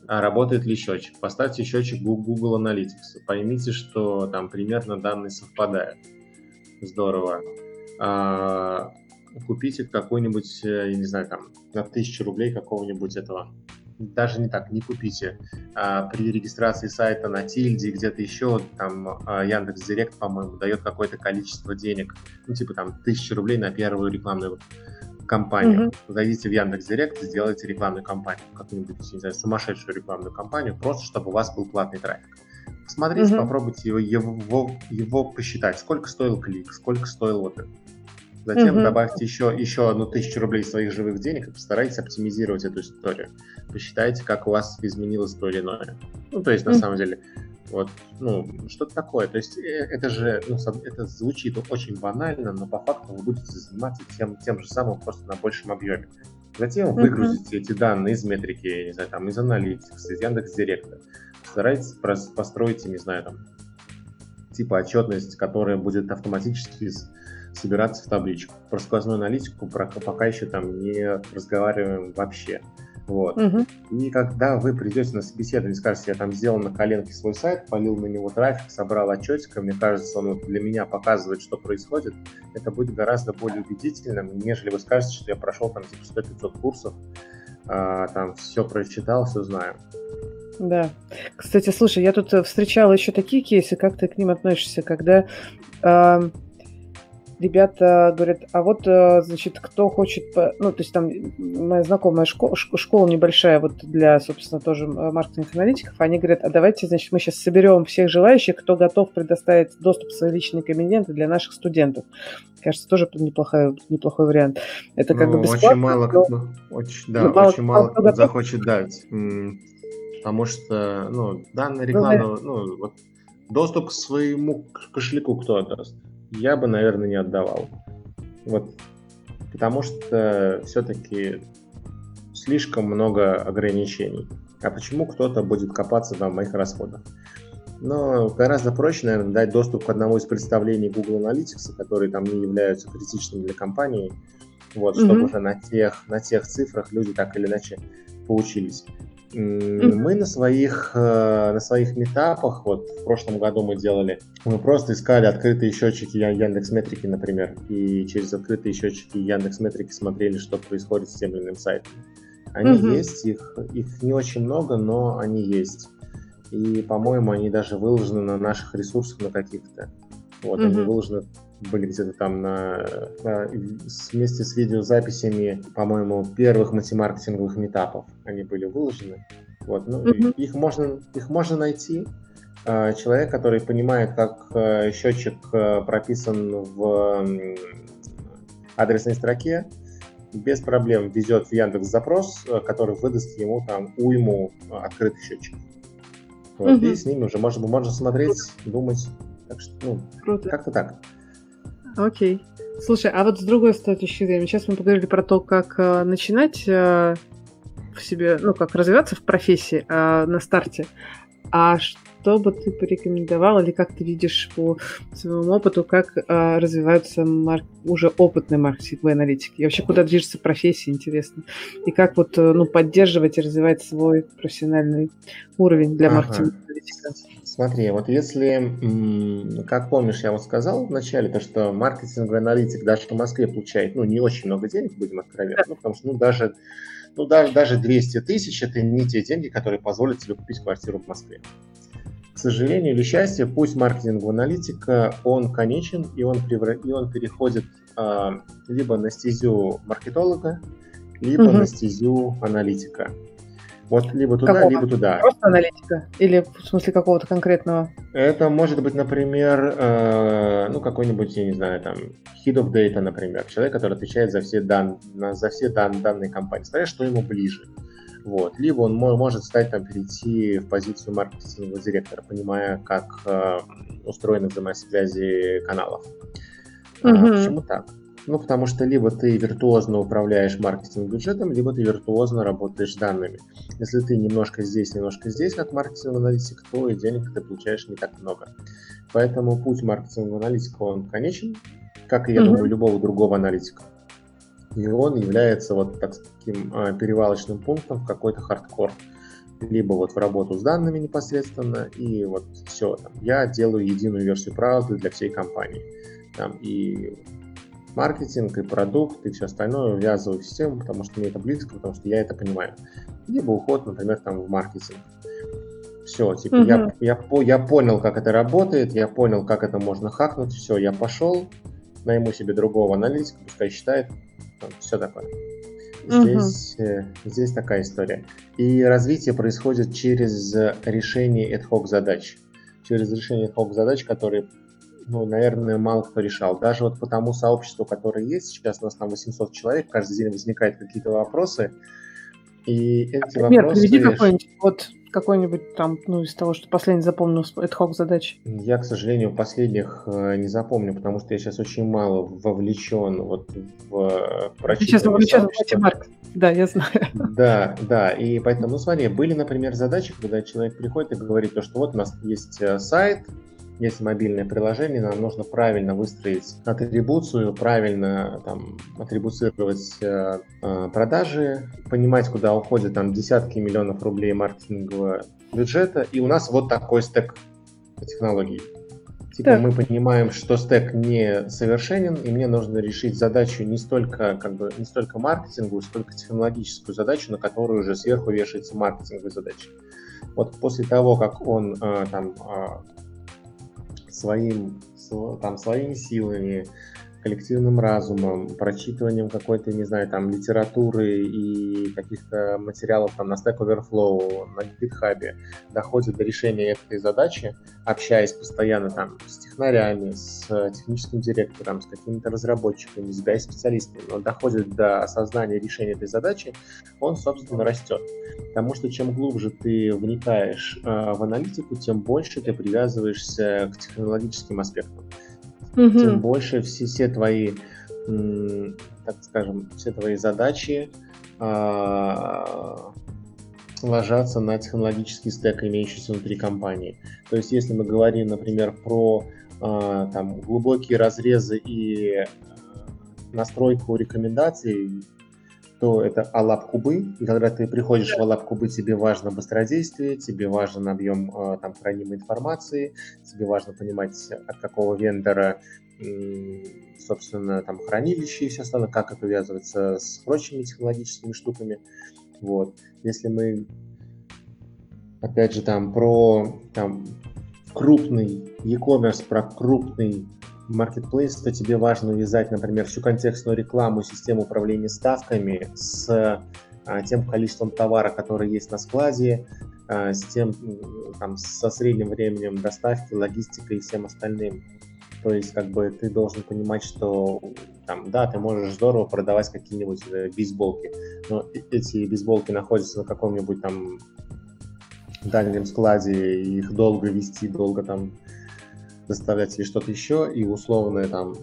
А работает ли счетчик? Поставьте счетчик Google Analytics. Поймите, что там примерно данные совпадают. Здорово. А, купите какой-нибудь, э, я не знаю, там, на тысячу рублей какого-нибудь этого. Даже не так, не купите. А, при регистрации сайта на Тильде, где-то еще, там, а, Яндекс Директ, по-моему, дает какое-то количество денег. Ну, типа там тысяча рублей на первую рекламную компанию. Угу. Зайдите в Яндекс Директ, сделайте рекламную кампанию, какую-нибудь, не знаю, сумасшедшую рекламную кампанию, просто чтобы у вас был платный трафик. Посмотрите, угу. попробуйте его, его, его посчитать, сколько стоил клик, сколько стоил это. Затем угу. добавьте еще, еще одну тысячу рублей своих живых денег и постарайтесь оптимизировать эту историю. Посчитайте, как у вас изменилось то или иное. Ну, то есть, на угу. самом деле, вот, ну, что-то такое. То есть э, это же, ну, это звучит очень банально, но по факту вы будете заниматься тем, тем же самым, просто на большем объеме. Затем выгрузите mm-hmm. эти данные из метрики, не знаю, там, из Analytics, из Яндекс.Директа. Старайтесь построить, не знаю, там, типа отчетность, которая будет автоматически собираться в табличку. Про сквозную аналитику пока еще там не разговариваем вообще. Вот. Угу. И когда вы придете на собеседование, скажете, я там сделал на коленке свой сайт, полил на него трафик, собрал отчетик, мне кажется, он вот для меня показывает, что происходит, это будет гораздо более убедительным, нежели вы скажете, что я прошел там типа 100-500 курсов, а, там все прочитал, все знаю. Да. Кстати, слушай, я тут встречала еще такие кейсы, как ты к ним относишься, когда э, ребята говорят, а вот, э, значит, кто хочет, ну, то есть там моя знакомая школа, школа небольшая вот для, собственно, тоже маркетинг-аналитиков, они говорят, а давайте, значит, мы сейчас соберем всех желающих, кто готов предоставить доступ в свои личные кабинеты для наших студентов. Кажется, тоже неплохой, неплохой вариант. Это как ну, бы бесплатно. Очень мало, но... кто, очень, да, мало, очень мало кто, кто захочет дать. Потому что, ну, данная реклама, ну, ну вот, доступ к своему кошельку кто отдаст? Я бы, наверное, не отдавал. Вот, потому что все-таки слишком много ограничений. А почему кто-то будет копаться в моих расходах? Но гораздо проще, наверное, дать доступ к одному из представлений Google Analytics, которые там не являются критичными для компании, вот, чтобы mm-hmm. уже на тех, на тех цифрах люди так или иначе поучились. Мы на своих, э, на своих метапах, вот в прошлом году мы делали, мы просто искали открытые счетчики Яндекс Метрики, например, и через открытые счетчики Яндекс Метрики смотрели, что происходит с тем или иным сайтом. Они mm-hmm. есть, их, их не очень много, но они есть. И, по-моему, они даже выложены на наших ресурсах на каких-то. Вот, mm-hmm. они выложены были где-то там на, на, вместе с видеозаписями, по-моему, первых мультимаркетинговых метапов они были выложены. Вот, ну, mm-hmm. их можно их можно найти. А, человек, который понимает, как э, счетчик э, прописан в адресной строке, без проблем везет в Яндекс запрос, э, который выдаст ему там уйму открытых счетчиков. Вот, mm-hmm. И с ними уже можно, можно смотреть, думать. Так что, ну, Круто. как-то так. Окей. Слушай, а вот с другой точки зрения, сейчас мы поговорили про то, как э, начинать э, в себе, ну, как развиваться в профессии э, на старте. А что бы ты порекомендовал или как ты видишь по своему опыту, как э, развиваются мар- уже опытные маркетинговые аналитики? И вообще, куда движется профессия, интересно? И как вот, э, ну, поддерживать и развивать свой профессиональный уровень для ага. маркетингового аналитика? Смотри, вот если, как помнишь, я вот сказал вначале, то, что маркетинговый аналитик даже в Москве получает, ну, не очень много денег, будем откровенны, ну, потому что, ну, даже, ну, даже, даже 200 тысяч – это не те деньги, которые позволят тебе купить квартиру в Москве. К сожалению или счастью, путь маркетингового аналитика, он конечен, и он, превра... и он переходит а, либо на стезю маркетолога, либо угу. на стезю аналитика. Вот либо туда, Какого? либо туда. Просто аналитика? Или в смысле какого-то конкретного? Это может быть, например, э, ну, какой-нибудь, я не знаю, там, head of data, например, человек, который отвечает за все, дан, за все дан, данные компании, смотря что ему ближе. Вот. Либо он может стать там, перейти в позицию маркетингового директора, понимая, как э, устроены взаимосвязи каналов. Угу. А, почему так? Ну, потому что либо ты виртуозно управляешь маркетинг-бюджетом, либо ты виртуозно работаешь с данными. Если ты немножко здесь, немножко здесь, как маркетинг-аналитик, то и денег ты получаешь не так много. Поэтому путь маркетинг-аналитика, он конечен, как и, я mm-hmm. думаю, любого другого аналитика. И он является вот таким э, перевалочным пунктом в какой-то хардкор. Либо вот в работу с данными непосредственно, и вот все. Там, я делаю единую версию правды для всей компании. Там, и маркетинг, и продукт, и все остальное ввязываю в систему, потому что мне это близко, потому что я это понимаю. Либо уход, например, там в маркетинг. Все, типа, угу. я, я, я понял, как это работает, я понял, как это можно хакнуть, все, я пошел, найму себе другого аналитика, пускай считает, все такое. Здесь, угу. здесь такая история. И развитие происходит через решение ad-hoc задач. Через решение ad-hoc задач, которые ну, наверное, мало кто решал. Даже вот по тому сообществу, которое есть, сейчас у нас там 800 человек, каждый день возникают какие-то вопросы, и эти Например, вопросы... приведи какой-нибудь, вот какой-нибудь там, ну, из того, что последний запомнил hoc задач. Я, к сожалению, последних э, не запомню, потому что я сейчас очень мало вовлечен вот в э, прочитывание Сейчас вовлечен в математику. Да, я знаю. Да, да, и поэтому, ну, смотри, были, например, задачи, когда человек приходит и говорит то, что вот у нас есть э, сайт, есть мобильное приложение, нам нужно правильно выстроить атрибуцию, правильно там, атрибуцировать э, э, продажи, понимать, куда уходят там десятки миллионов рублей маркетингового бюджета, и у нас вот такой стек технологий. Типа так. мы понимаем, что стек не совершенен, и мне нужно решить задачу не столько, как бы, не столько маркетинговую, сколько технологическую задачу, на которую уже сверху вешается маркетинговая задача. Вот после того, как он э, там э, своим, там, своими силами, коллективным разумом, прочитыванием какой-то, не знаю, там, литературы и каких-то материалов там на Stack Overflow, на GitHub, доходит до решения этой задачи, общаясь постоянно там с технарями, с техническим директором, с какими-то разработчиками, с BI-специалистами, но доходит до осознания решения этой задачи, он, собственно, растет. Потому что чем глубже ты вникаешь э, в аналитику, тем больше ты привязываешься к технологическим аспектам угу. тем больше все, все твои, так скажем, все твои задачи а, ложатся на технологический стек, имеющийся внутри компании. То есть, если мы говорим, например, про а, там, глубокие разрезы и настройку рекомендаций, то это алап кубы. И когда ты приходишь в алап кубы, тебе важно быстродействие, тебе важен объем э, там хранимой информации, тебе важно понимать, от какого вендора собственно, там хранилище и все остальное, как это увязывается с прочими технологическими штуками. Вот. Если мы, опять же, там про там, крупный e-commerce, про крупный marketplace, то тебе важно увязать, например, всю контекстную рекламу, систему управления ставками с а, тем количеством товара, который есть на складе, а, с тем, там, со средним временем доставки, логистикой и всем остальным. То есть, как бы, ты должен понимать, что, там, да, ты можешь здорово продавать какие-нибудь э, бейсболки, но эти бейсболки находятся на каком-нибудь там дальнем складе, их долго вести, долго там доставлять или что-то еще, и условное там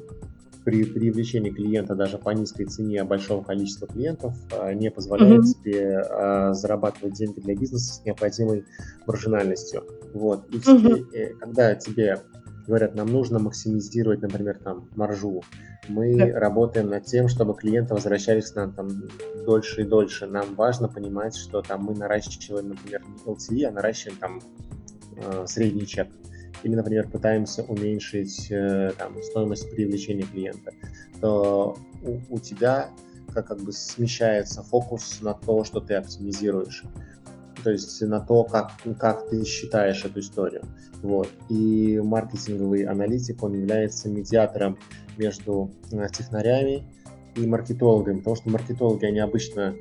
при привлечении клиента даже по низкой цене большого количества клиентов а, не позволяет mm-hmm. тебе а, зарабатывать деньги для бизнеса с необходимой маржинальностью. Вот. И mm-hmm. когда тебе говорят, нам нужно максимизировать, например, там маржу, мы да. работаем над тем, чтобы клиенты возвращались к нам там дольше и дольше. Нам важно понимать, что там мы наращиваем, например, не LTV, а наращиваем там э, средний чек или, например, пытаемся уменьшить э, там, стоимость привлечения клиента, то у, у тебя как, как бы смещается фокус на то, что ты оптимизируешь. То есть на то, как, как ты считаешь эту историю. Вот. И маркетинговый аналитик, он является медиатором между э, технарями и маркетологами, потому что маркетологи, они обычно,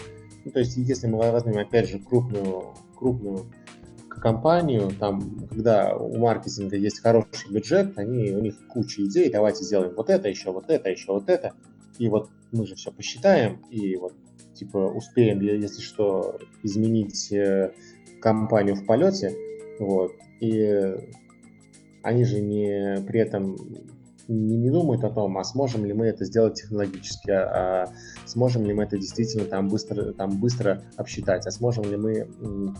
ну, то есть если мы возьмем, опять же, крупную, крупную компанию, там, когда у маркетинга есть хороший бюджет, они, у них куча идей, давайте сделаем вот это еще, вот это еще, вот это, и вот мы же все посчитаем, и вот, типа, успеем, если что, изменить э, компанию в полете, вот, и они же не при этом не, не думают о том, а сможем ли мы это сделать технологически, а, а сможем ли мы это действительно там быстро, там быстро обсчитать, а сможем ли мы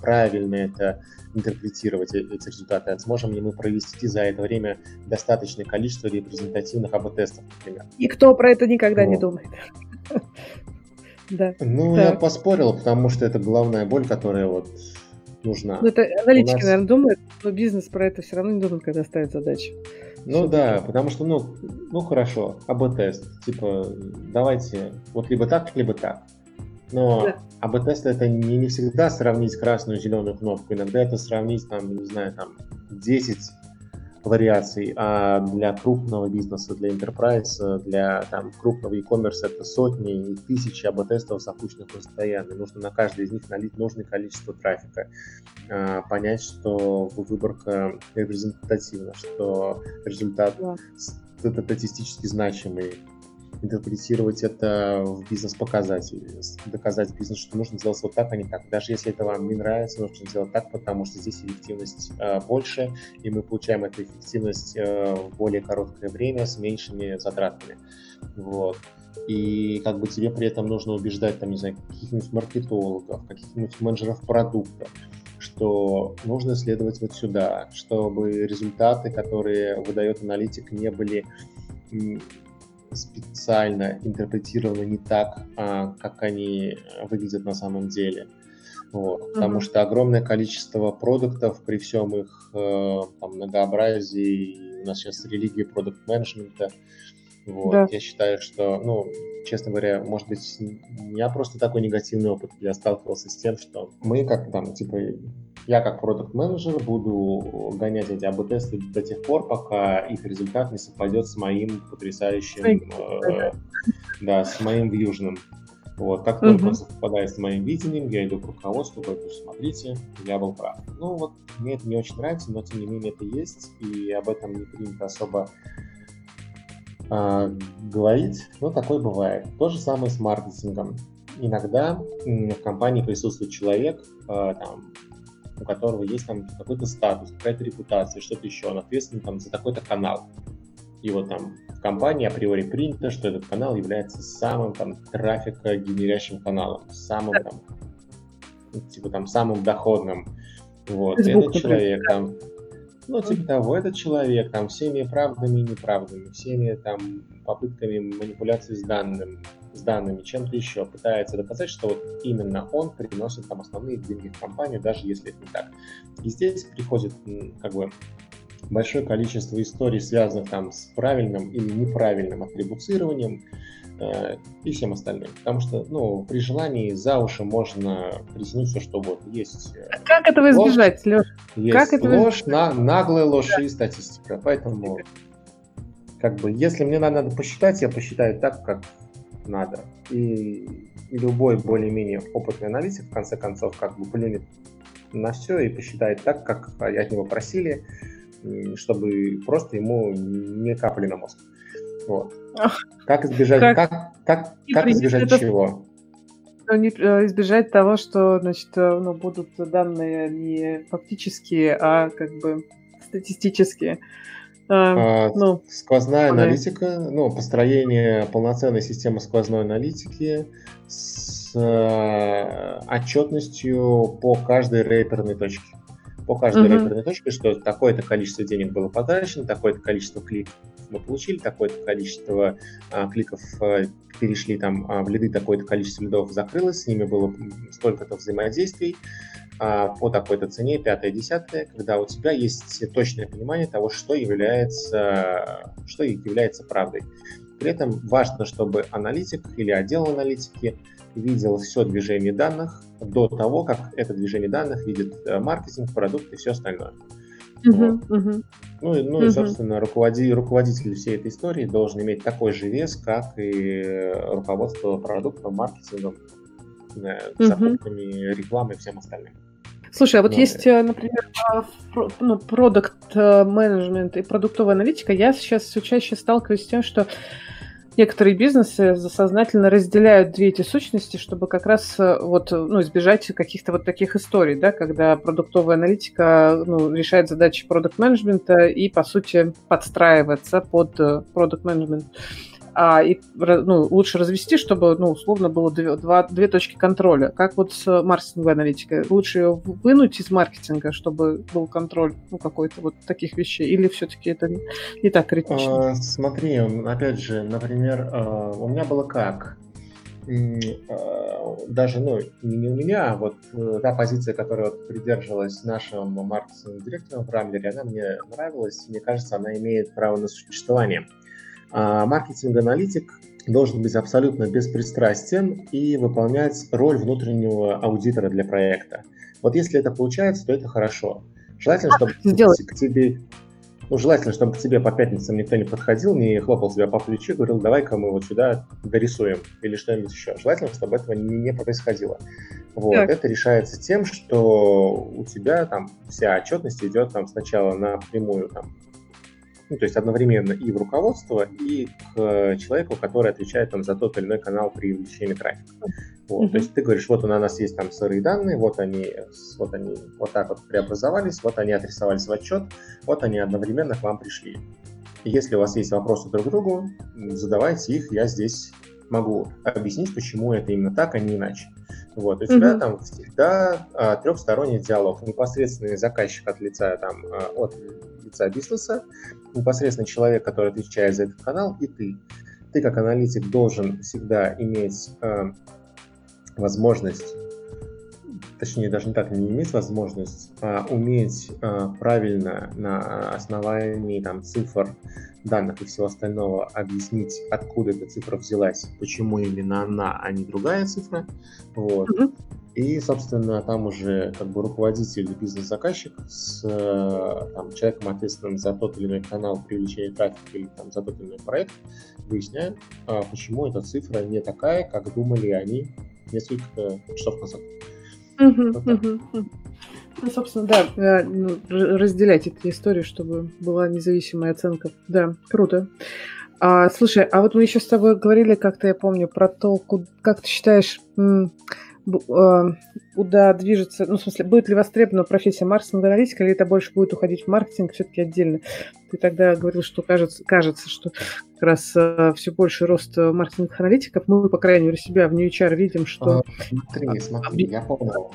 правильно это интерпретировать, э, эти результаты, а сможем ли мы провести за это время достаточное количество репрезентативных АБ-тестов, например. И кто про это никогда вот. не думает. [LAUGHS] Да. Ну, я поспорил, потому что это главная боль, которая вот нужна. Ну, это аналитики, нас... наверное, думают, но бизнес про это все равно не думает, когда ставит задачи. Ну да, потому что, ну, ну хорошо, АБ-тест, типа, давайте вот либо так, либо так. Но да. АБ-тест это не, не всегда сравнить красную и зеленую кнопку, иногда это сравнить, там, не знаю, там, 10 вариаций, а для крупного бизнеса, для enterprise, для там, крупного e-commerce это сотни и тысячи АБ-тестов, запущенных постоянно. Нужно на каждый из них налить нужное количество трафика, а, понять, что выборка репрезентативна, что результат статистически значимый, интерпретировать это в бизнес-показатели, доказать бизнесу, что нужно сделать вот так, а не так. Даже если это вам не нравится, нужно сделать так, потому что здесь эффективность э, больше, и мы получаем эту эффективность э, в более короткое время с меньшими затратами. Вот. И как бы тебе при этом нужно убеждать, там, не знаю, каких-нибудь маркетологов, каких-нибудь менеджеров продукта, что нужно следовать вот сюда, чтобы результаты, которые выдает аналитик, не были специально интерпретированы не так, а, как они выглядят на самом деле. Вот. Mm-hmm. Потому что огромное количество продуктов при всем их э, там, многообразии, у нас сейчас религия продукт менеджмента, вот. Да. Я считаю, что, ну, честно говоря, может быть, у меня просто такой негативный опыт. Я сталкивался с тем, что мы как там, типа, я как продукт менеджер буду гонять эти АБ-тесты до тех пор, пока их результат не совпадет с моим потрясающим, э, да, с моим вьюжным. Вот, как только он совпадает с моим видением, я иду к руководству, говорю, смотрите, я был прав. Ну вот, мне это не очень нравится, но тем не менее это есть, и об этом не принято особо э, говорить, но такое бывает. То же самое с маркетингом. Иногда в компании присутствует человек, э, там, у которого есть там какой-то статус, какая-то репутация, что-то еще, он ответственен там за такой-то канал. И вот там в компании априори принято, что этот канал является самым там трафикогенерящим каналом, самым там, ну, типа там самым доходным. Вот, и этот человек там Ну, типа того, этот человек там всеми правдами и неправдами, всеми там попытками манипуляции с данным, с данными, чем-то еще пытается доказать, что вот именно он приносит там основные деньги в компанию, даже если это не так. И здесь приходит как бы большое количество историй, связанных там с правильным или неправильным атрибуцированием э, и всем остальным. Потому что, ну, при желании за уши можно притянуть все, что угодно. Есть э, Как этого ложь, избежать, Леш? Есть как этого ложь, на, наглая ложь да. и статистика. Поэтому, как бы, если мне надо, надо посчитать, я посчитаю так, как надо. И, любой более-менее опытный аналитик, в конце концов, как бы плюнет на все и посчитает так, как от него просили, чтобы просто ему не капали на мозг. Вот. Как избежать, как, как, как, как избежать это... чего? Ну, не, э, избежать того, что значит, э, ну, будут данные не фактические, а как бы статистические. А, а, ну, сквозная да. аналитика, ну, построение полноценной системы сквозной аналитики с э, отчетностью по каждой рейперной точке по каждой uh-huh. реферной точке, что такое-то количество денег было потрачено, такое-то количество кликов мы получили, такое-то количество а, кликов а, перешли там а, в лиды, такое-то количество лидов закрылось, с ними было столько-то взаимодействий по такой-то цене, пятое, десятое, когда у тебя есть точное понимание того, что является, что является правдой. При этом важно, чтобы аналитик или отдел аналитики видел все движение данных до того, как это движение данных видит э, маркетинг, продукт и все остальное. Uh-huh, вот. uh-huh. Ну, и, ну uh-huh. и, собственно, руководи, руководитель всей этой истории должен иметь такой же вес, как и руководство продуктом, маркетингом, uh-huh. закупками, рекламой и всем остальным. Слушай, а вот Но... есть, э, например, а, ну, продукт менеджмент и продуктовая аналитика. Я сейчас все чаще сталкиваюсь с тем, что некоторые бизнесы сознательно разделяют две эти сущности, чтобы как раз э, вот, ну, избежать каких-то вот таких историй, да, когда продуктовая аналитика ну, решает задачи продукт-менеджмента и, по сути, подстраивается под э, продукт-менеджмент а, и ну, лучше развести, чтобы, ну, условно, было две, два, две точки контроля. Как вот с маркетинговой аналитикой? Лучше ее вынуть из маркетинга, чтобы был контроль ну, какой-то вот таких вещей? Или все-таки это не, не так критично? А, смотри, опять же, например, а, у меня было как? А, даже, ну, не у меня, а вот э, та позиция, которая вот придерживалась нашим маркетинговым директором в Рамблере, она мне нравилась, мне кажется, она имеет право на существование. А маркетинг-аналитик должен быть абсолютно беспристрастен и выполнять роль внутреннего аудитора для проекта. Вот если это получается, то это хорошо. Желательно, чтобы Сделать. к тебе ну, желательно, чтобы к тебе по пятницам никто не подходил, не хлопал себя по плечу и говорил, давай-ка мы вот сюда дорисуем или что-нибудь еще. Желательно, чтобы этого не, не происходило. Вот. Это решается тем, что у тебя там вся отчетность идет там сначала напрямую там, ну, то есть одновременно и в руководство, и к человеку, который отвечает там, за тот или иной канал при увеличении трафика. Вот, mm-hmm. То есть ты говоришь, вот у нас есть там сырые данные, вот они, вот они вот так вот преобразовались, вот они отрисовались в отчет, вот они одновременно к вам пришли. Если у вас есть вопросы друг к другу, задавайте их, я здесь могу объяснить, почему это именно так, а не иначе. Вот, у тебя mm-hmm. там всегда а, трехсторонний диалог. Непосредственный заказчик от лица, там, а, от лица бизнеса, непосредственно человек, который отвечает за этот канал, и ты. Ты как аналитик должен всегда иметь э, возможность, точнее даже не так, не иметь возможность, а уметь э, правильно на основании там, цифр, данных и всего остального объяснить, откуда эта цифра взялась, почему именно она, а не другая цифра. Вот. Mm-hmm. И, собственно, там уже как бы руководитель бизнес-заказчик с э, там, человеком, ответственным за тот или иной канал привлечения трафика или там, за тот или иной проект, выясняют, а почему эта цифра не такая, как думали они несколько часов назад. Вот. Ну, собственно, да, э, ну, разделять эти истории, чтобы была независимая оценка. Да, круто. А, слушай, а вот мы еще с тобой говорили, как-то я помню, про то, как ты считаешь, куда движется, ну, в смысле, будет ли востребована профессия маркетинга аналитика, или это больше будет уходить в маркетинг все-таки отдельно? Ты тогда говорил, что кажется, кажется что как раз uh, все больше рост маркетинг аналитиков. Мы, по крайней мере, себя в New HR видим, что... А, смотри, смотри, я понял.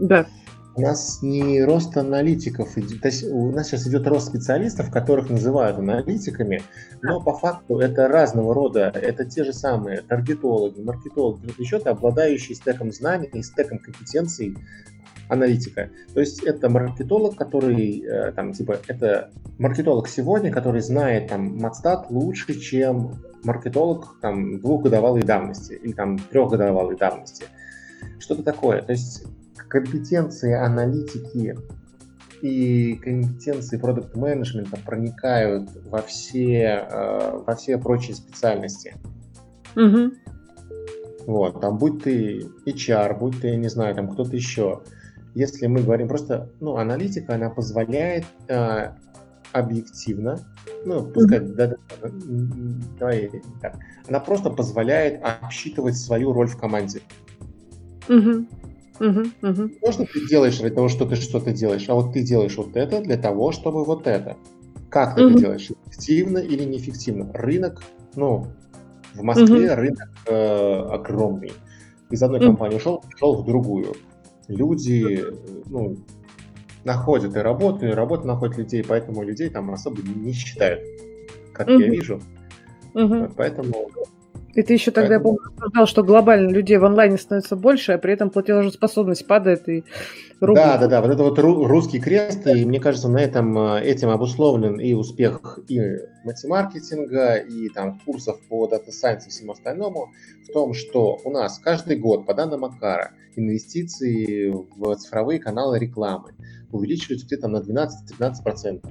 Да. У нас не рост аналитиков, то есть у нас сейчас идет рост специалистов, которых называют аналитиками, но по факту это разного рода, это те же самые таргетологи, маркетологи, еще обладающие стеком знаний и стеком компетенций аналитика. То есть это маркетолог, который, э, там, типа, это маркетолог сегодня, который знает там Матстат лучше, чем маркетолог там двухгодовалой давности или там трехгодовалой давности. Что-то такое. То есть компетенции аналитики и компетенции продукт менеджмента проникают во все, э, во все прочие специальности. Угу. Вот, там будь ты HR, будь ты, не знаю, там кто-то еще. Если мы говорим просто, ну, аналитика, она позволяет э, объективно, ну, пускай, mm-hmm. да, да, давай так, она просто позволяет обсчитывать свою роль в команде. Mm-hmm. Угу, угу. Можно ты делаешь для того, что ты что-то делаешь, а вот ты делаешь вот это для того, чтобы вот это. Как ты угу. это делаешь? Эффективно или неэффективно? Рынок, ну, в Москве угу. рынок э, огромный. Из одной угу. компании ушел, ушел в другую. Люди, ну, находят и работу, и работа находит людей, поэтому людей там особо не считают, как угу. я вижу. Угу. Поэтому и ты еще тогда, Поэтому... я помню, обсуждал, что глобально людей в онлайне становится больше, а при этом платежеспособность падает и рубль... Да, да, да, вот это вот русский крест, и мне кажется, на этом э, этим обусловлен и успех и матемаркетинга, и там курсов по Data Science и всему остальному, в том, что у нас каждый год, по данным Акара, инвестиции в цифровые каналы рекламы увеличиваются где-то на 12-13%.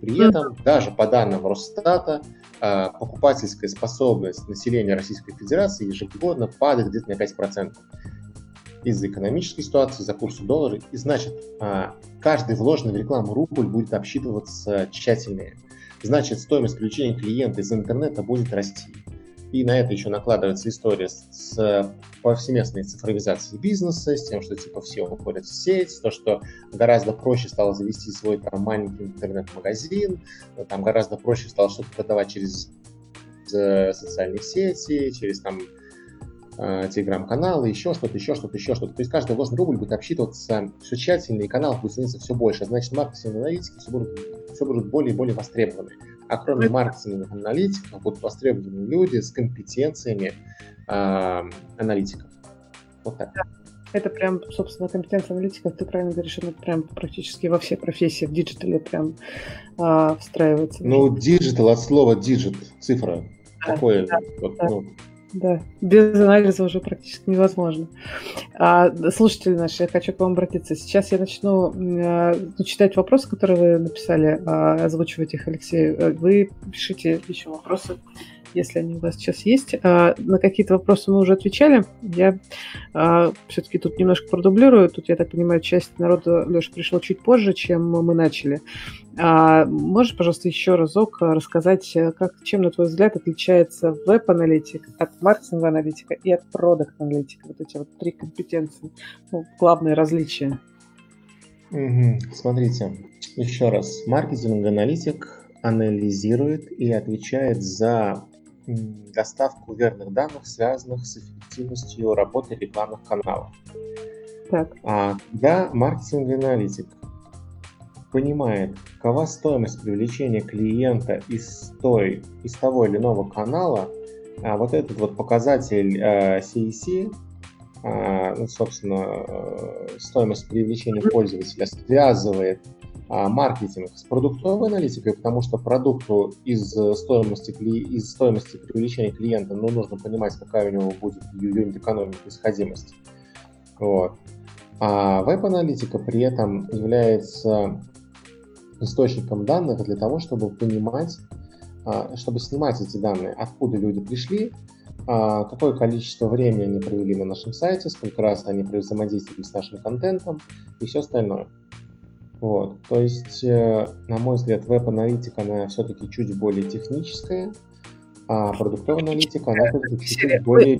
При этом даже по данным Росстата а, покупательская способность населения Российской Федерации ежегодно падает где-то на 5% из-за экономической ситуации, за курса доллара. И значит, а, каждый вложенный в рекламу рубль будет обсчитываться тщательнее. Значит, стоимость привлечения клиента из интернета будет расти. И на это еще накладывается история с, с повсеместной цифровизацией бизнеса, с тем, что типа все уходят в сеть, то, что гораздо проще стало завести свой там маленький интернет-магазин, там гораздо проще стало что-то продавать через э, социальные сети, через там э, телеграм-каналы, еще что-то, еще что-то, еще что-то. То есть каждый вложенный рубль будет обсчитываться все тщательнее, и канал будет становиться все больше. Значит, маркетинг аналитики все будут, все будут более и более востребованы. А кроме маркетинговых аналитиков будут востребованы люди с компетенциями э, аналитиков. Вот так. Это прям, собственно, компетенция аналитиков, ты правильно говоришь, это прям практически во все профессии в digital е прям а, встраивается. Ну, digital от слова digit, цифра. Да, Такое, да, вот, да. Ну, да, без анализа уже практически невозможно. А, слушатели наши, я хочу к вам обратиться. Сейчас я начну э, читать вопросы, которые вы написали, э, озвучивать их, Алексей. Вы пишите еще вопросы если они у вас сейчас есть. А, на какие-то вопросы мы уже отвечали. Я а, все-таки тут немножко продублирую. Тут, я так понимаю, часть народа, Леша, пришла чуть позже, чем мы начали. А, можешь, пожалуйста, еще разок рассказать, как, чем, на твой взгляд, отличается веб-аналитика от маркетинг-аналитика и от продукт-аналитика? Вот эти вот три компетенции, ну, главные различия. Угу. Смотрите, еще раз. Маркетинг-аналитик анализирует и отвечает за доставку верных данных, связанных с эффективностью работы рекламных каналов. Так. А когда маркетинговый аналитик понимает, какова стоимость привлечения клиента из, той, из того или иного канала, а вот этот вот показатель э, CEC, э, ну, собственно, э, стоимость привлечения пользователя связывает маркетинг с продуктовой аналитикой, потому что продукту из стоимости, из стоимости привлечения клиента ну, нужно понимать, какая у него будет юнит экономика, исходимость. Вот. А веб-аналитика при этом является источником данных для того, чтобы понимать, а, чтобы снимать эти данные, откуда люди пришли, а, какое количество времени они провели на нашем сайте, сколько раз они взаимодействовали с нашим контентом и все остальное. Вот. То есть, э, на мой взгляд, веб-аналитика, она все-таки чуть более техническая, а продуктовая аналитика, она все-таки чуть более,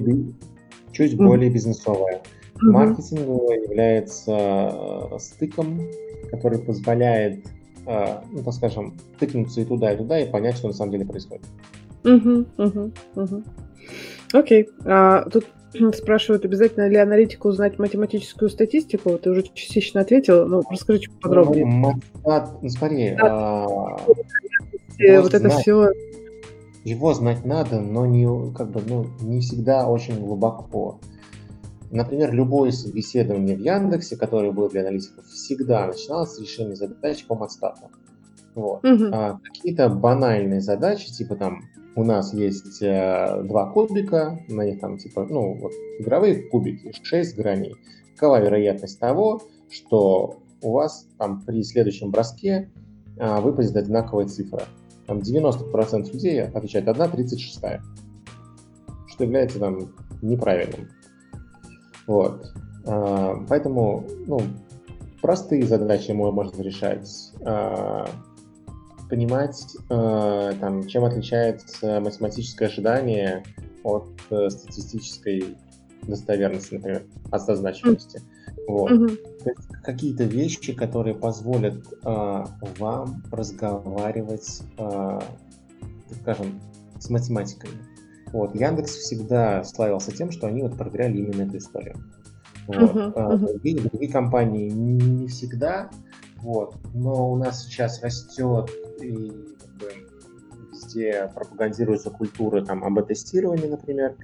чуть более бизнесовая. Маркетинговая является э, стыком, который позволяет, э, ну, так скажем, тыкнуться и туда, и туда, и понять, что на самом деле происходит. Угу, угу, угу. Окей. А, тут [CLEARS THROAT] спрашивают, обязательно ли аналитику узнать математическую статистику? Ты уже частично ответил, но расскажи чуть подробнее. Ну, ну смотри, да. а, вот это знать, все. Его знать надо, но не, как бы, ну, не всегда очень глубоко. Например, любое собеседование в Яндексе, которое было для аналитиков, всегда начиналось с решения задач по матстату. Вот. Угу. А какие-то банальные задачи, типа там у нас есть э, два кубика, на них там типа, ну, вот игровые кубики, 6 граней. Какова вероятность того, что у вас там при следующем броске э, выпадет одинаковая цифра? Там 90% людей отвечают 1, 36, что является там неправильным. Вот. А, поэтому, ну, простые задачи можно решать. А, понимать, а, там, чем отличается математическое ожидание от э, статистической достоверности, например, от созначенности. Вот. Mm-hmm. какие-то вещи, которые позволят э, вам разговаривать, э, скажем, с математикой. Вот. Яндекс всегда славился тем, что они вот проверяли именно эту историю. Вот. Uh-huh, uh-huh. Другие, другие компании не всегда, вот. но у нас сейчас растет и как бы, везде пропагандируется культура там АБ-тестирования, например,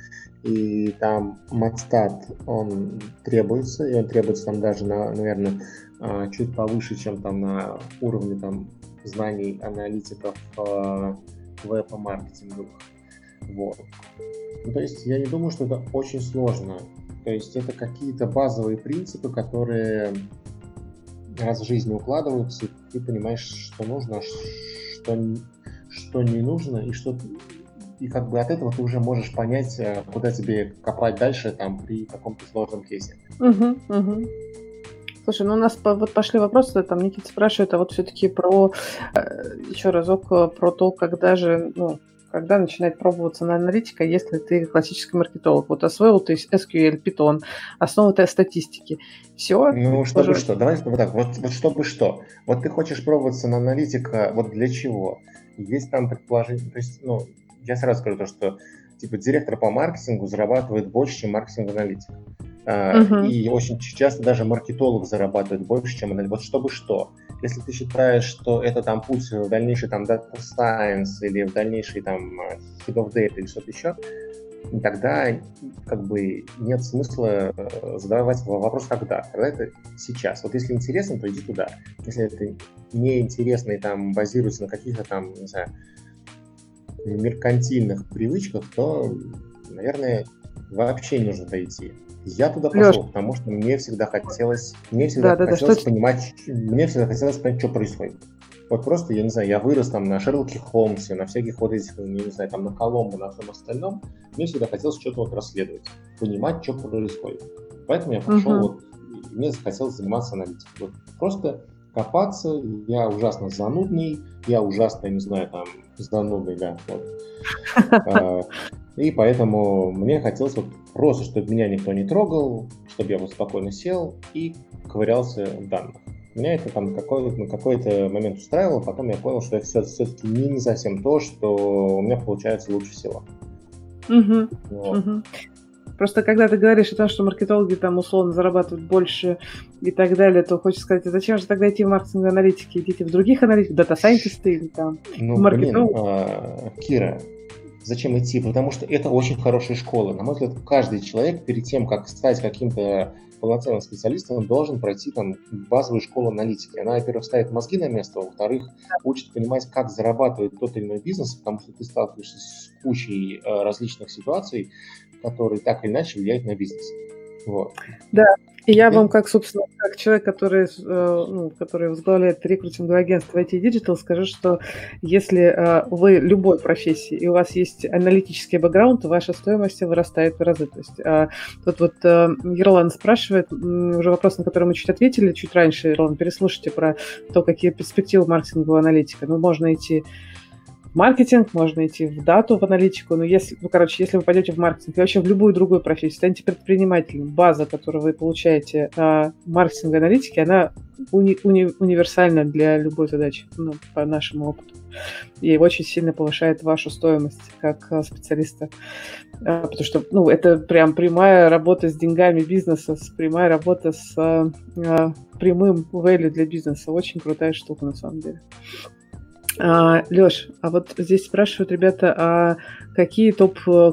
и там матстат, он требуется, и он требуется там даже, на, наверное, а, чуть повыше, чем там на уровне там знаний аналитиков а, веб-маркетинговых. Вот. Ну, то есть я не думаю, что это очень сложно. То есть это какие-то базовые принципы, которые раз в жизни укладываются, и ты понимаешь, что нужно, что, что не нужно, и что и как бы от этого ты уже можешь понять, э, куда тебе копать дальше там при каком-то сложном кейсе. Угу, угу. Слушай, ну у нас вот пошли вопросы, там Никита спрашивает, а вот все-таки про э, еще разок э, про то, когда же, ну, когда начинать пробоваться на аналитика, если ты классический маркетолог. Вот освоил ты SQL, Python, основы статистики. Все. Ну, чтобы уже... что? Давай вот так. Вот, вот чтобы что? Вот ты хочешь пробоваться на аналитика, вот для чего? Есть там предположение, то есть, ну, я сразу скажу то, что типа директор по маркетингу зарабатывает больше, чем маркетинг-аналитик. Uh-huh. И очень часто даже маркетолог зарабатывает больше, чем аналитик. Вот чтобы что? Если ты считаешь, что это там путь в дальнейший там data science или в дальнейший там head of data или что-то еще, тогда как бы нет смысла э, задавать вопрос когда. Когда это сейчас. Вот если интересно, то иди туда. Если это неинтересно и там базируется на каких-то там, не знаю, меркантильных привычках, то, наверное, вообще не нужно дойти. Я туда пошел, Леш. потому что мне всегда хотелось, мне всегда да, хотелось да, понимать, что... мне всегда хотелось понять, что происходит. Вот просто, я не знаю, я вырос там на Шерлоке Холмсе, на всяких вот этих, я не знаю, там на Коломбо, на всем остальном. Мне всегда хотелось что-то вот расследовать, понимать, что происходит. Поэтому я пошел uh-huh. вот, мне захотелось заниматься аналитикой. Вот просто копаться, я ужасно занудный, я ужасно, не знаю, там, занудный, да, вот. [LAUGHS] И поэтому мне хотелось вот просто, чтобы меня никто не трогал, чтобы я вот спокойно сел и ковырялся в данных. Меня это там какой, на какой-то момент устраивало, потом я понял, что это все, все-таки не, не совсем то, что у меня получается лучше всего. Угу. Вот. Угу. Просто когда ты говоришь о том, что маркетологи там условно зарабатывают больше и так далее, то хочется сказать, а зачем же тогда идти в маркетинг аналитики? Идите в других аналитиков, дата-сайентисты или там ну, маркетологи? Блин, а, Кира, Зачем идти? Потому что это очень хорошая школа. На мой взгляд, каждый человек перед тем, как стать каким-то полноценным специалистом, должен пройти там базовую школу аналитики. Она, во-первых, ставит мозги на место, во-вторых, учит понимать, как зарабатывает тот или иной бизнес, потому что ты сталкиваешься с кучей э, различных ситуаций, которые так или иначе влияют на бизнес. Вот. Да, и я вам, как, собственно, как человек, который, э, ну, который возглавляет рекрутинговое агентство IT Digital, скажу, что если э, вы любой профессии, и у вас есть аналитический бэкграунд, то ваша стоимость вырастает в разы. То есть а, тут вот э, Ерлан спрашивает, уже вопрос, на который мы чуть ответили чуть раньше, Ерлан, переслушайте про то, какие перспективы маркетингового аналитика. Ну, можно идти маркетинг, можно идти в дату, в аналитику, но если, ну, короче, если вы пойдете в маркетинг, и вообще в любую другую профессию, станете предпринимателем, база, которую вы получаете а, маркетинг аналитики, она уни, уни, универсальна для любой задачи, ну, по нашему опыту. И очень сильно повышает вашу стоимость как а, специалиста. А, потому что, ну, это прям прямая работа с деньгами бизнеса, прямая работа с а, прямым value для бизнеса. Очень крутая штука, на самом деле. А, Леш, а вот здесь спрашивают ребята, а какие топ э,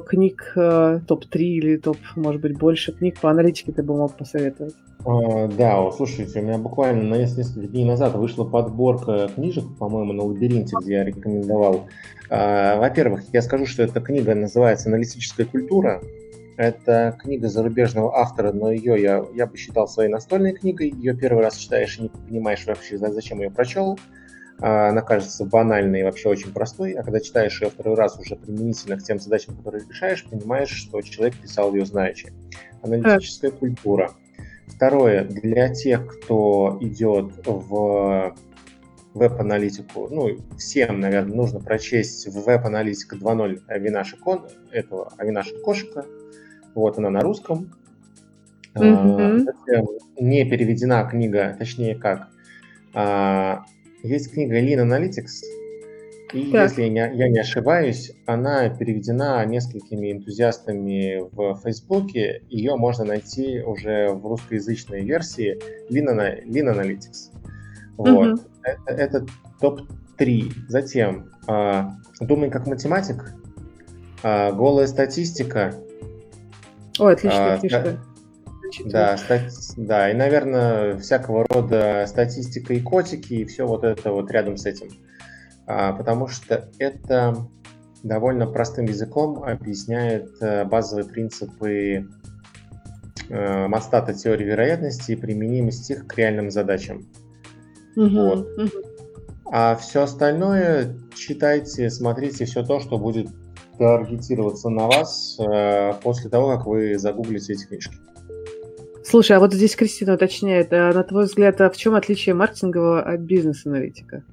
э, топ-3 или топ, может быть, больше книг по аналитике ты бы мог посоветовать? А, да, слушайте, у меня буквально на несколько дней назад вышла подборка книжек, по-моему, на лабиринте, где я рекомендовал. А, во-первых, я скажу, что эта книга называется «Аналитическая культура». Это книга зарубежного автора, но ее я, я бы считал своей настольной книгой. Ее первый раз читаешь и не понимаешь вообще, зачем ее прочел. Она кажется банальной и вообще очень простой, а когда читаешь ее второй раз уже применительно к тем задачам, которые решаешь, понимаешь, что человек писал ее знаючи. Аналитическая культура. Второе, для тех, кто идет в веб-аналитику, ну, всем, наверное, нужно прочесть в веб-аналитика 2.0 Авинаша Кон, этого Авинаша Кошика. Вот она на русском. Mm-hmm. Не переведена книга, точнее как, а, есть книга Lean Analytics, и так. если я не, я не ошибаюсь, она переведена несколькими энтузиастами в Фейсбуке. Ее можно найти уже в русскоязычной версии Lean, Lean Analytics. Вот. Угу. Это, это топ-3. Затем э, Думай как математик, э, Голая статистика. О, отлично, э, фишка. Да, стати... да, и, наверное, всякого рода статистика и котики, и все вот это вот рядом с этим. А, потому что это довольно простым языком объясняет э, базовые принципы э, Мастата теории вероятности и применимость их к реальным задачам. Угу, вот. угу. А все остальное читайте, смотрите все то, что будет таргетироваться на вас э, после того, как вы загуглите эти книжки. Слушай, а вот здесь Кристина уточняет, а на твой взгляд, а в чем отличие маркетингового от бизнес-аналитика?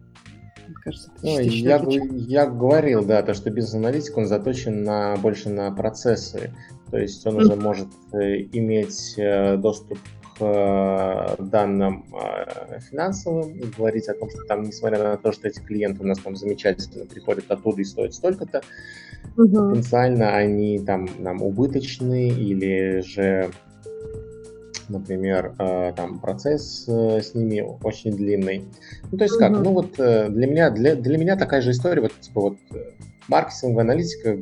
Кажется, ну, я, я говорил, да, то, что бизнес-аналитик, он заточен на, больше на процессы. То есть он уже может э, иметь э, доступ к э, данным финансовым и говорить о том, что там, несмотря на то, что эти клиенты у нас там замечательно приходят оттуда и стоят столько-то, mm-hmm. потенциально они там нам убыточны или же например, э, там процесс э, с ними очень длинный. Ну, то есть как, ну вот э, для меня, для, для меня такая же история, вот типа вот маркетинговая аналитика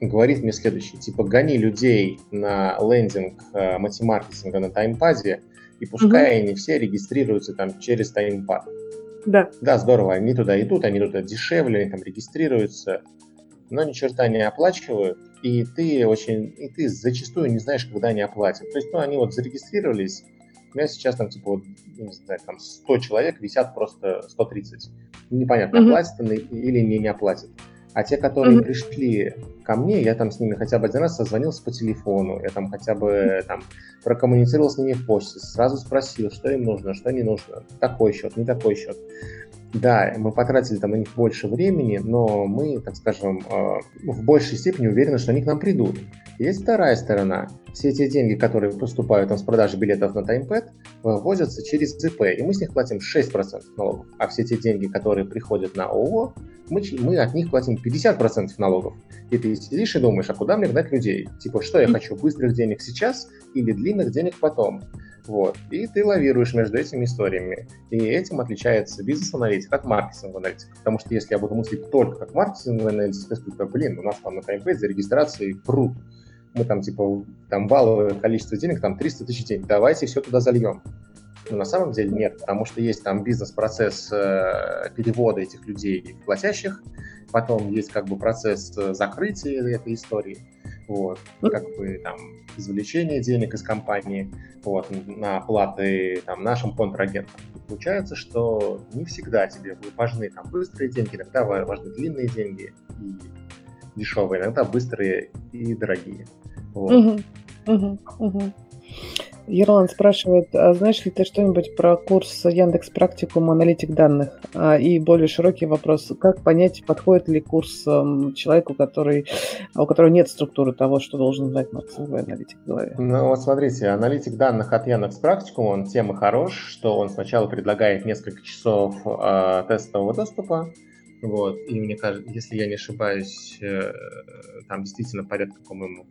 говорит мне следующее, типа гони людей на лендинг матемаркетинга на таймпаде, и пускай угу. они все регистрируются там через таймпад. Да. Да, здорово, они туда идут, они туда дешевле, они там регистрируются, но ни черта не оплачивают, и ты очень, и ты зачастую не знаешь, когда они оплатят. То есть, ну, они вот зарегистрировались, у меня сейчас там, типа, вот, не знаю, там 100 человек висят просто 130. Непонятно, mm-hmm. оплатят они или не, не оплатят. А те, которые mm-hmm. пришли ко мне, я там с ними хотя бы один раз созвонился по телефону, я там хотя бы там прокоммуницировал с ними в почте, сразу спросил, что им нужно, что не нужно, такой счет, не такой счет. Да, мы потратили там на них больше времени, но мы, так скажем, э, в большей степени уверены, что они к нам придут. Есть вторая сторона. Все эти деньги, которые поступают там с продажи билетов на таймпэд, вывозятся через ЦП, и мы с них платим 6% налогов. А все те деньги, которые приходят на ООО, мы, мы от них платим 50% налогов. И ты сидишь и думаешь, а куда мне гнать людей? Типа, что я хочу, быстрых денег сейчас или длинных денег потом? Вот. И ты лавируешь между этими историями. И этим отличается бизнес-аналитик от маркетингового аналитика. Потому что если я буду мыслить только как маркетинговый аналитик, я скажу, блин, у нас там на таймпейт за регистрацией пруд. Мы там типа, там валовое количество денег, там 300 тысяч денег, давайте все туда зальем. Но на самом деле нет, потому что есть там бизнес-процесс э, перевода этих людей платящих, потом есть как бы процесс э, закрытия этой истории, вот, как бы там извлечение денег из компании, вот, на оплаты там нашим контрагентам. Получается, что не всегда тебе важны там быстрые деньги, иногда важны длинные деньги и дешевые, иногда быстрые и дорогие. Вот. Угу, угу, угу. Ерлан спрашивает, а знаешь ли ты что-нибудь про курс Яндекс Практикум аналитик данных? А, и более широкий вопрос, как понять, подходит ли курс эм, человеку, который, у которого нет структуры того, что должен знать маркетинговый аналитик в голове? Ну вот смотрите, аналитик данных от Яндекс Практикум, он тем и хорош, что он сначала предлагает несколько часов э, тестового доступа, вот, и мне кажется, если я не ошибаюсь, э, там действительно порядка, по-моему,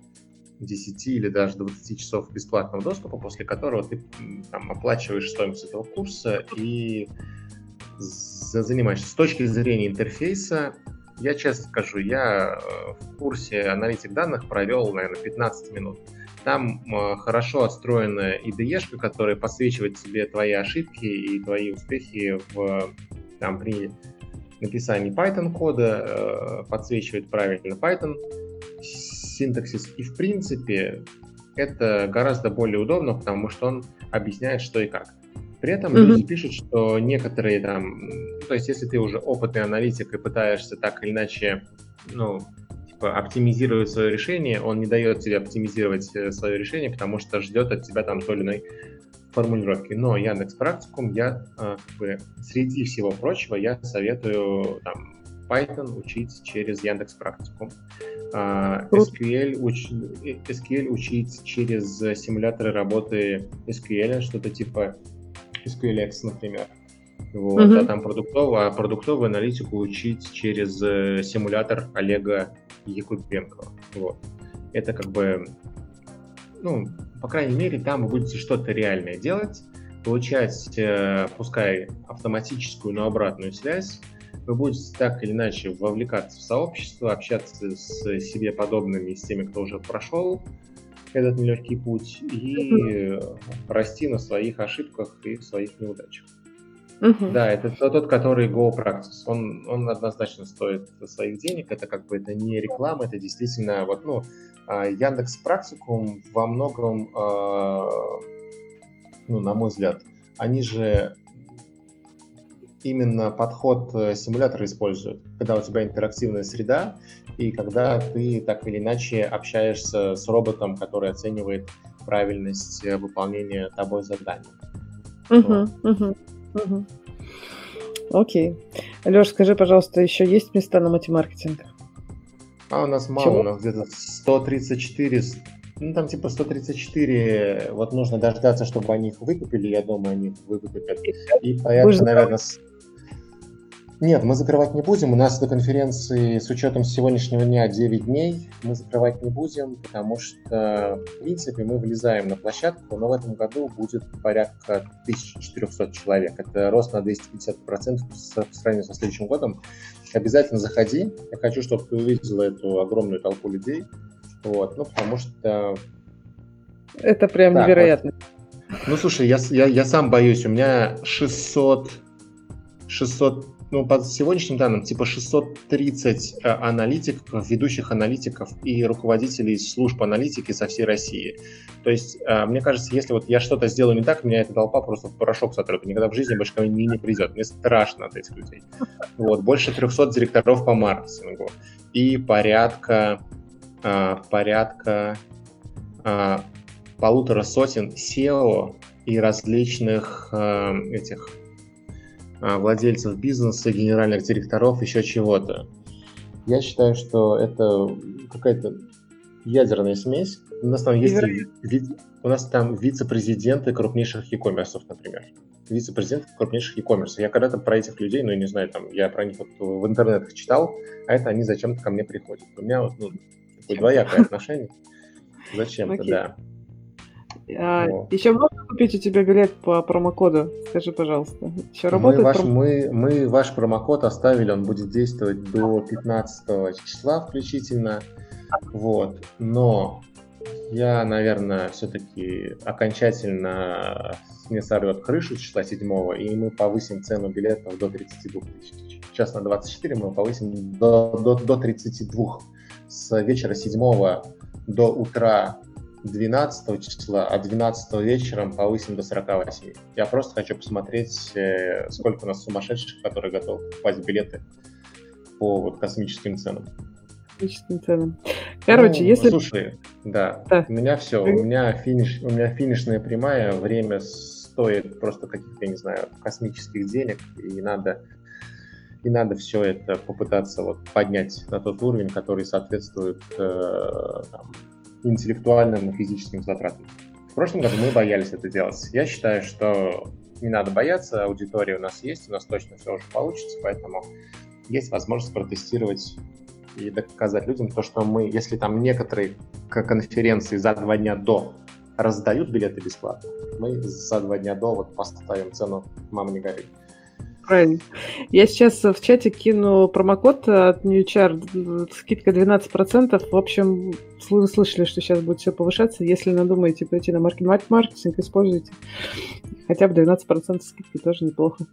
10 или даже 20 часов бесплатного доступа, после которого ты там, оплачиваешь стоимость этого курса и занимаешься. С точки зрения интерфейса, я честно скажу, я э, в курсе аналитик данных провел, наверное, 15 минут. Там э, хорошо отстроена IDE, которая подсвечивает тебе твои ошибки и твои успехи в, там, при написании Python кода, э, подсвечивает правильно Python синтаксис. И в принципе это гораздо более удобно, потому что он объясняет, что и как. При этом mm-hmm. люди пишут, что некоторые там, то есть если ты уже опытный аналитик и пытаешься так или иначе, ну, типа оптимизировать свое решение, он не дает тебе оптимизировать э, свое решение, потому что ждет от тебя там той или иной формулировки. Но Яндекс Практикум я э, как бы среди всего прочего я советую там Python учить через Яндекс Практикум. SQL, уч... SQL учить через симуляторы работы SQL, что-то типа SQLX, например. Вот, mm-hmm. а там продуктовую, а продуктовую аналитику учить через э, симулятор Олега Якубенкова. Вот. Это как бы, ну, по крайней мере, там вы будете что-то реальное делать, получать, э, пускай автоматическую, но обратную связь, вы будете так или иначе вовлекаться в сообщество, общаться с себе подобными, с теми, кто уже прошел этот нелегкий путь, и расти на своих ошибках и своих неудачах. Uh-huh. Да, это тот, который Go Practice. Он, он однозначно стоит своих денег. Это как бы это не реклама, это действительно вот, ну, а, Яндекс Практикум во многом, а, ну, на мой взгляд, они же именно подход э, симулятора используют, когда у тебя интерактивная среда, и когда ты так или иначе общаешься с роботом, который оценивает правильность э, выполнения тобой задания. Угу, угу, угу. Окей. Леш, скажи, пожалуйста, еще есть места на матемаркетинг? А у нас мало, Чего? у нас где-то 134, ну там типа 134, вот нужно дождаться, чтобы они их выкупили, я думаю, они их выкупят. И поэтому, наверное, нет, мы закрывать не будем. У нас до конференции с учетом сегодняшнего дня 9 дней. Мы закрывать не будем, потому что, в принципе, мы влезаем на площадку, но в этом году будет порядка 1400 человек. Это рост на 250% по сравнению со следующим годом. Обязательно заходи. Я хочу, чтобы ты увидела эту огромную толпу людей. Вот, ну, потому что... Это прям так, невероятно. Вот. Ну, слушай, я, я, я сам боюсь. У меня 600 600 ну, по сегодняшним данным, типа 630 э, аналитиков, ведущих аналитиков и руководителей служб аналитики со всей России. То есть, э, мне кажется, если вот я что-то сделаю не так, меня эта толпа просто в порошок сотрет. Никогда в жизни больше ко мне не придет. Мне страшно от этих людей. Вот, больше 300 директоров по маркетингу и порядка, э, порядка полутора сотен SEO и различных этих владельцев бизнеса, генеральных директоров, еще чего-то. Я считаю, что это какая-то ядерная смесь. У нас там есть ви- у нас там вице-президенты крупнейших e-commerce, например. Вице-президент крупнейших e-commerce. Я когда-то про этих людей, ну, не знаю, там, я про них вот в интернетах читал, а это они зачем-то ко мне приходят. У меня вот, ну, такое двоякое [LAUGHS] отношение. Зачем-то, да. А, еще можно купить у тебя билет по промокоду? Скажи, пожалуйста. Еще работает мы ваш, пром... мы, мы ваш промокод оставили, он будет действовать до 15 числа включительно. Вот. Но я, наверное, все-таки окончательно мне сорвет крышу числа 7 и мы повысим цену билетов до 32 тысяч. Сейчас на 24 мы повысим до, до, до 32 с вечера 7 до утра 12 числа, а 12 вечером повысим до 48. Я просто хочу посмотреть, э, сколько у нас сумасшедших, которые готовы покупать билеты по вот космическим ценам. Космическим ценам. Короче, ну, если... Слушай, Да. да. У меня все. У меня финиш, у меня финишная прямая. Время стоит просто каких-то, я не знаю, космических денег, и надо и надо все это попытаться вот поднять на тот уровень, который соответствует э, там, интеллектуальным и физическим затратам. В прошлом году мы боялись это делать. Я считаю, что не надо бояться, аудитория у нас есть, у нас точно все уже получится, поэтому есть возможность протестировать и доказать людям то, что мы, если там некоторые конференции за два дня до раздают билеты бесплатно, мы за два дня до вот поставим цену «Мама, не горит». Правильно. Я сейчас в чате кину промокод от NewChar, скидка 12%. В общем, вы слышали, что сейчас будет все повышаться. Если надумаете пойти на маркетинг, используйте. Хотя бы 12% скидки тоже неплохо.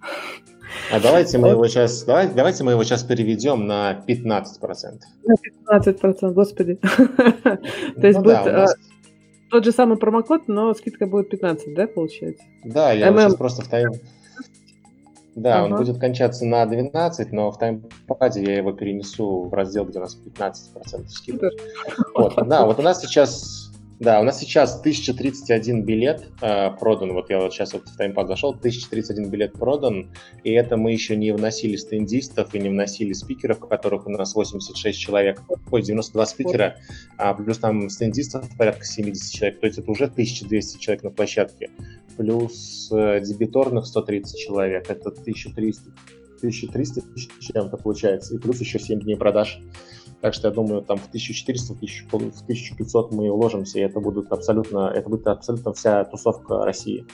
А давайте мы его сейчас, давайте, давайте мы его сейчас переведем на 15%. На 15%, господи. То есть ну будет а, тот же самый промокод, но скидка будет 15, да, получается? Да, я сейчас просто в тайм... Да, ага. он будет кончаться на 12, но в таймпаде я его перенесу в раздел, где у нас 15% скидка. Вот, да, вот у нас сейчас да, у нас сейчас 1031 билет э, продан. Вот я вот сейчас вот в таймпад зашел, 1031 билет продан. И это мы еще не вносили стендистов и не вносили спикеров, которых у нас 86 человек. Ой, 92 спикера, а плюс там стендистов порядка 70 человек. То есть это уже 1200 человек на площадке. Плюс э, дебиторных 130 человек. Это 1300 1300 чем-то получается. И плюс еще 7 дней продаж. Так что я думаю, там в 1400, в 1500 мы уложимся, и это будет абсолютно, это будет абсолютно вся тусовка России.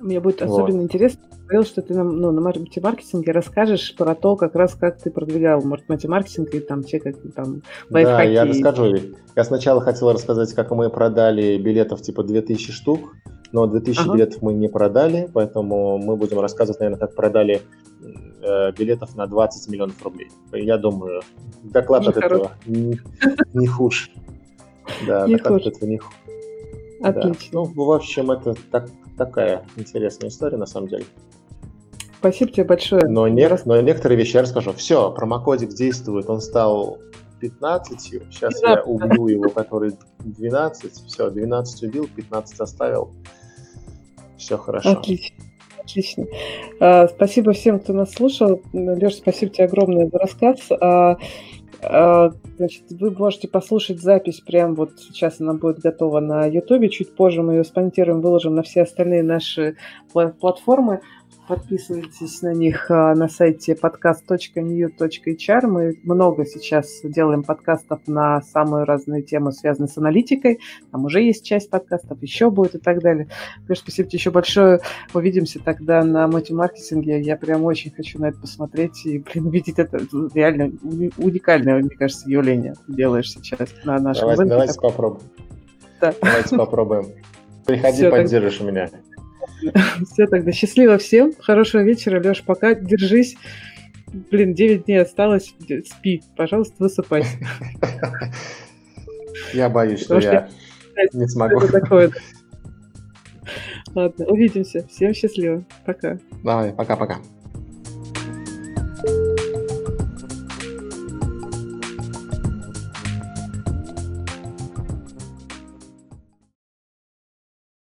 Мне будет вот. особенно интересно, говорил, что ты нам ну, на маркетинге расскажешь про то, как раз как ты продвигал маркетинг и там те как там лайфхаки. Да, я расскажу. Я сначала хотел рассказать, как мы продали билетов типа 2000 штук, но 2000 ага. билетов мы не продали, поэтому мы будем рассказывать, наверное, как продали э, билетов на 20 миллионов рублей. Я думаю, доклад не от хорош. этого не, не хуже. Да, не доклад хуже. от этого не хуже. Отлично. Да. Ну, в общем, это так, такая интересная история на самом деле. Спасибо тебе большое. Но, не, но некоторые вещи я расскажу. Все, промокодик действует, он стал 15, сейчас 15. я убью его, который 12, все, 12 убил, 15 оставил, все хорошо. Отлично. Отлично. А, спасибо всем, кто нас слушал. Леша, спасибо тебе огромное за рассказ. А, а, значит, вы можете послушать запись прямо вот сейчас она будет готова на YouTube. Чуть позже мы ее спонтируем, выложим на все остальные наши платформы. Подписывайтесь на них а, на сайте podcast.new.hr. Мы много сейчас делаем подкастов на самые разные темы, связанные с аналитикой. Там уже есть часть подкастов, еще будет и так далее. Леш, спасибо тебе еще большое. Увидимся тогда на мотиваркетинге. Я прям очень хочу на это посмотреть и, блин, увидеть это реально уникальное, мне кажется, явление ты делаешь сейчас на нашем Давайте, рынке. Давайте попробуем. Да. Давайте попробуем. [LAUGHS] Приходи, Все, поддержишь так... меня. [LAUGHS] Все тогда. Счастливо всем. Хорошего вечера, Леш. Пока. Держись. Блин, 9 дней осталось. Спи. Пожалуйста, высыпайся. [LAUGHS] Я боюсь, что я не смогу. [LAUGHS] Ладно, увидимся. Всем счастливо. Пока. Давай, пока-пока.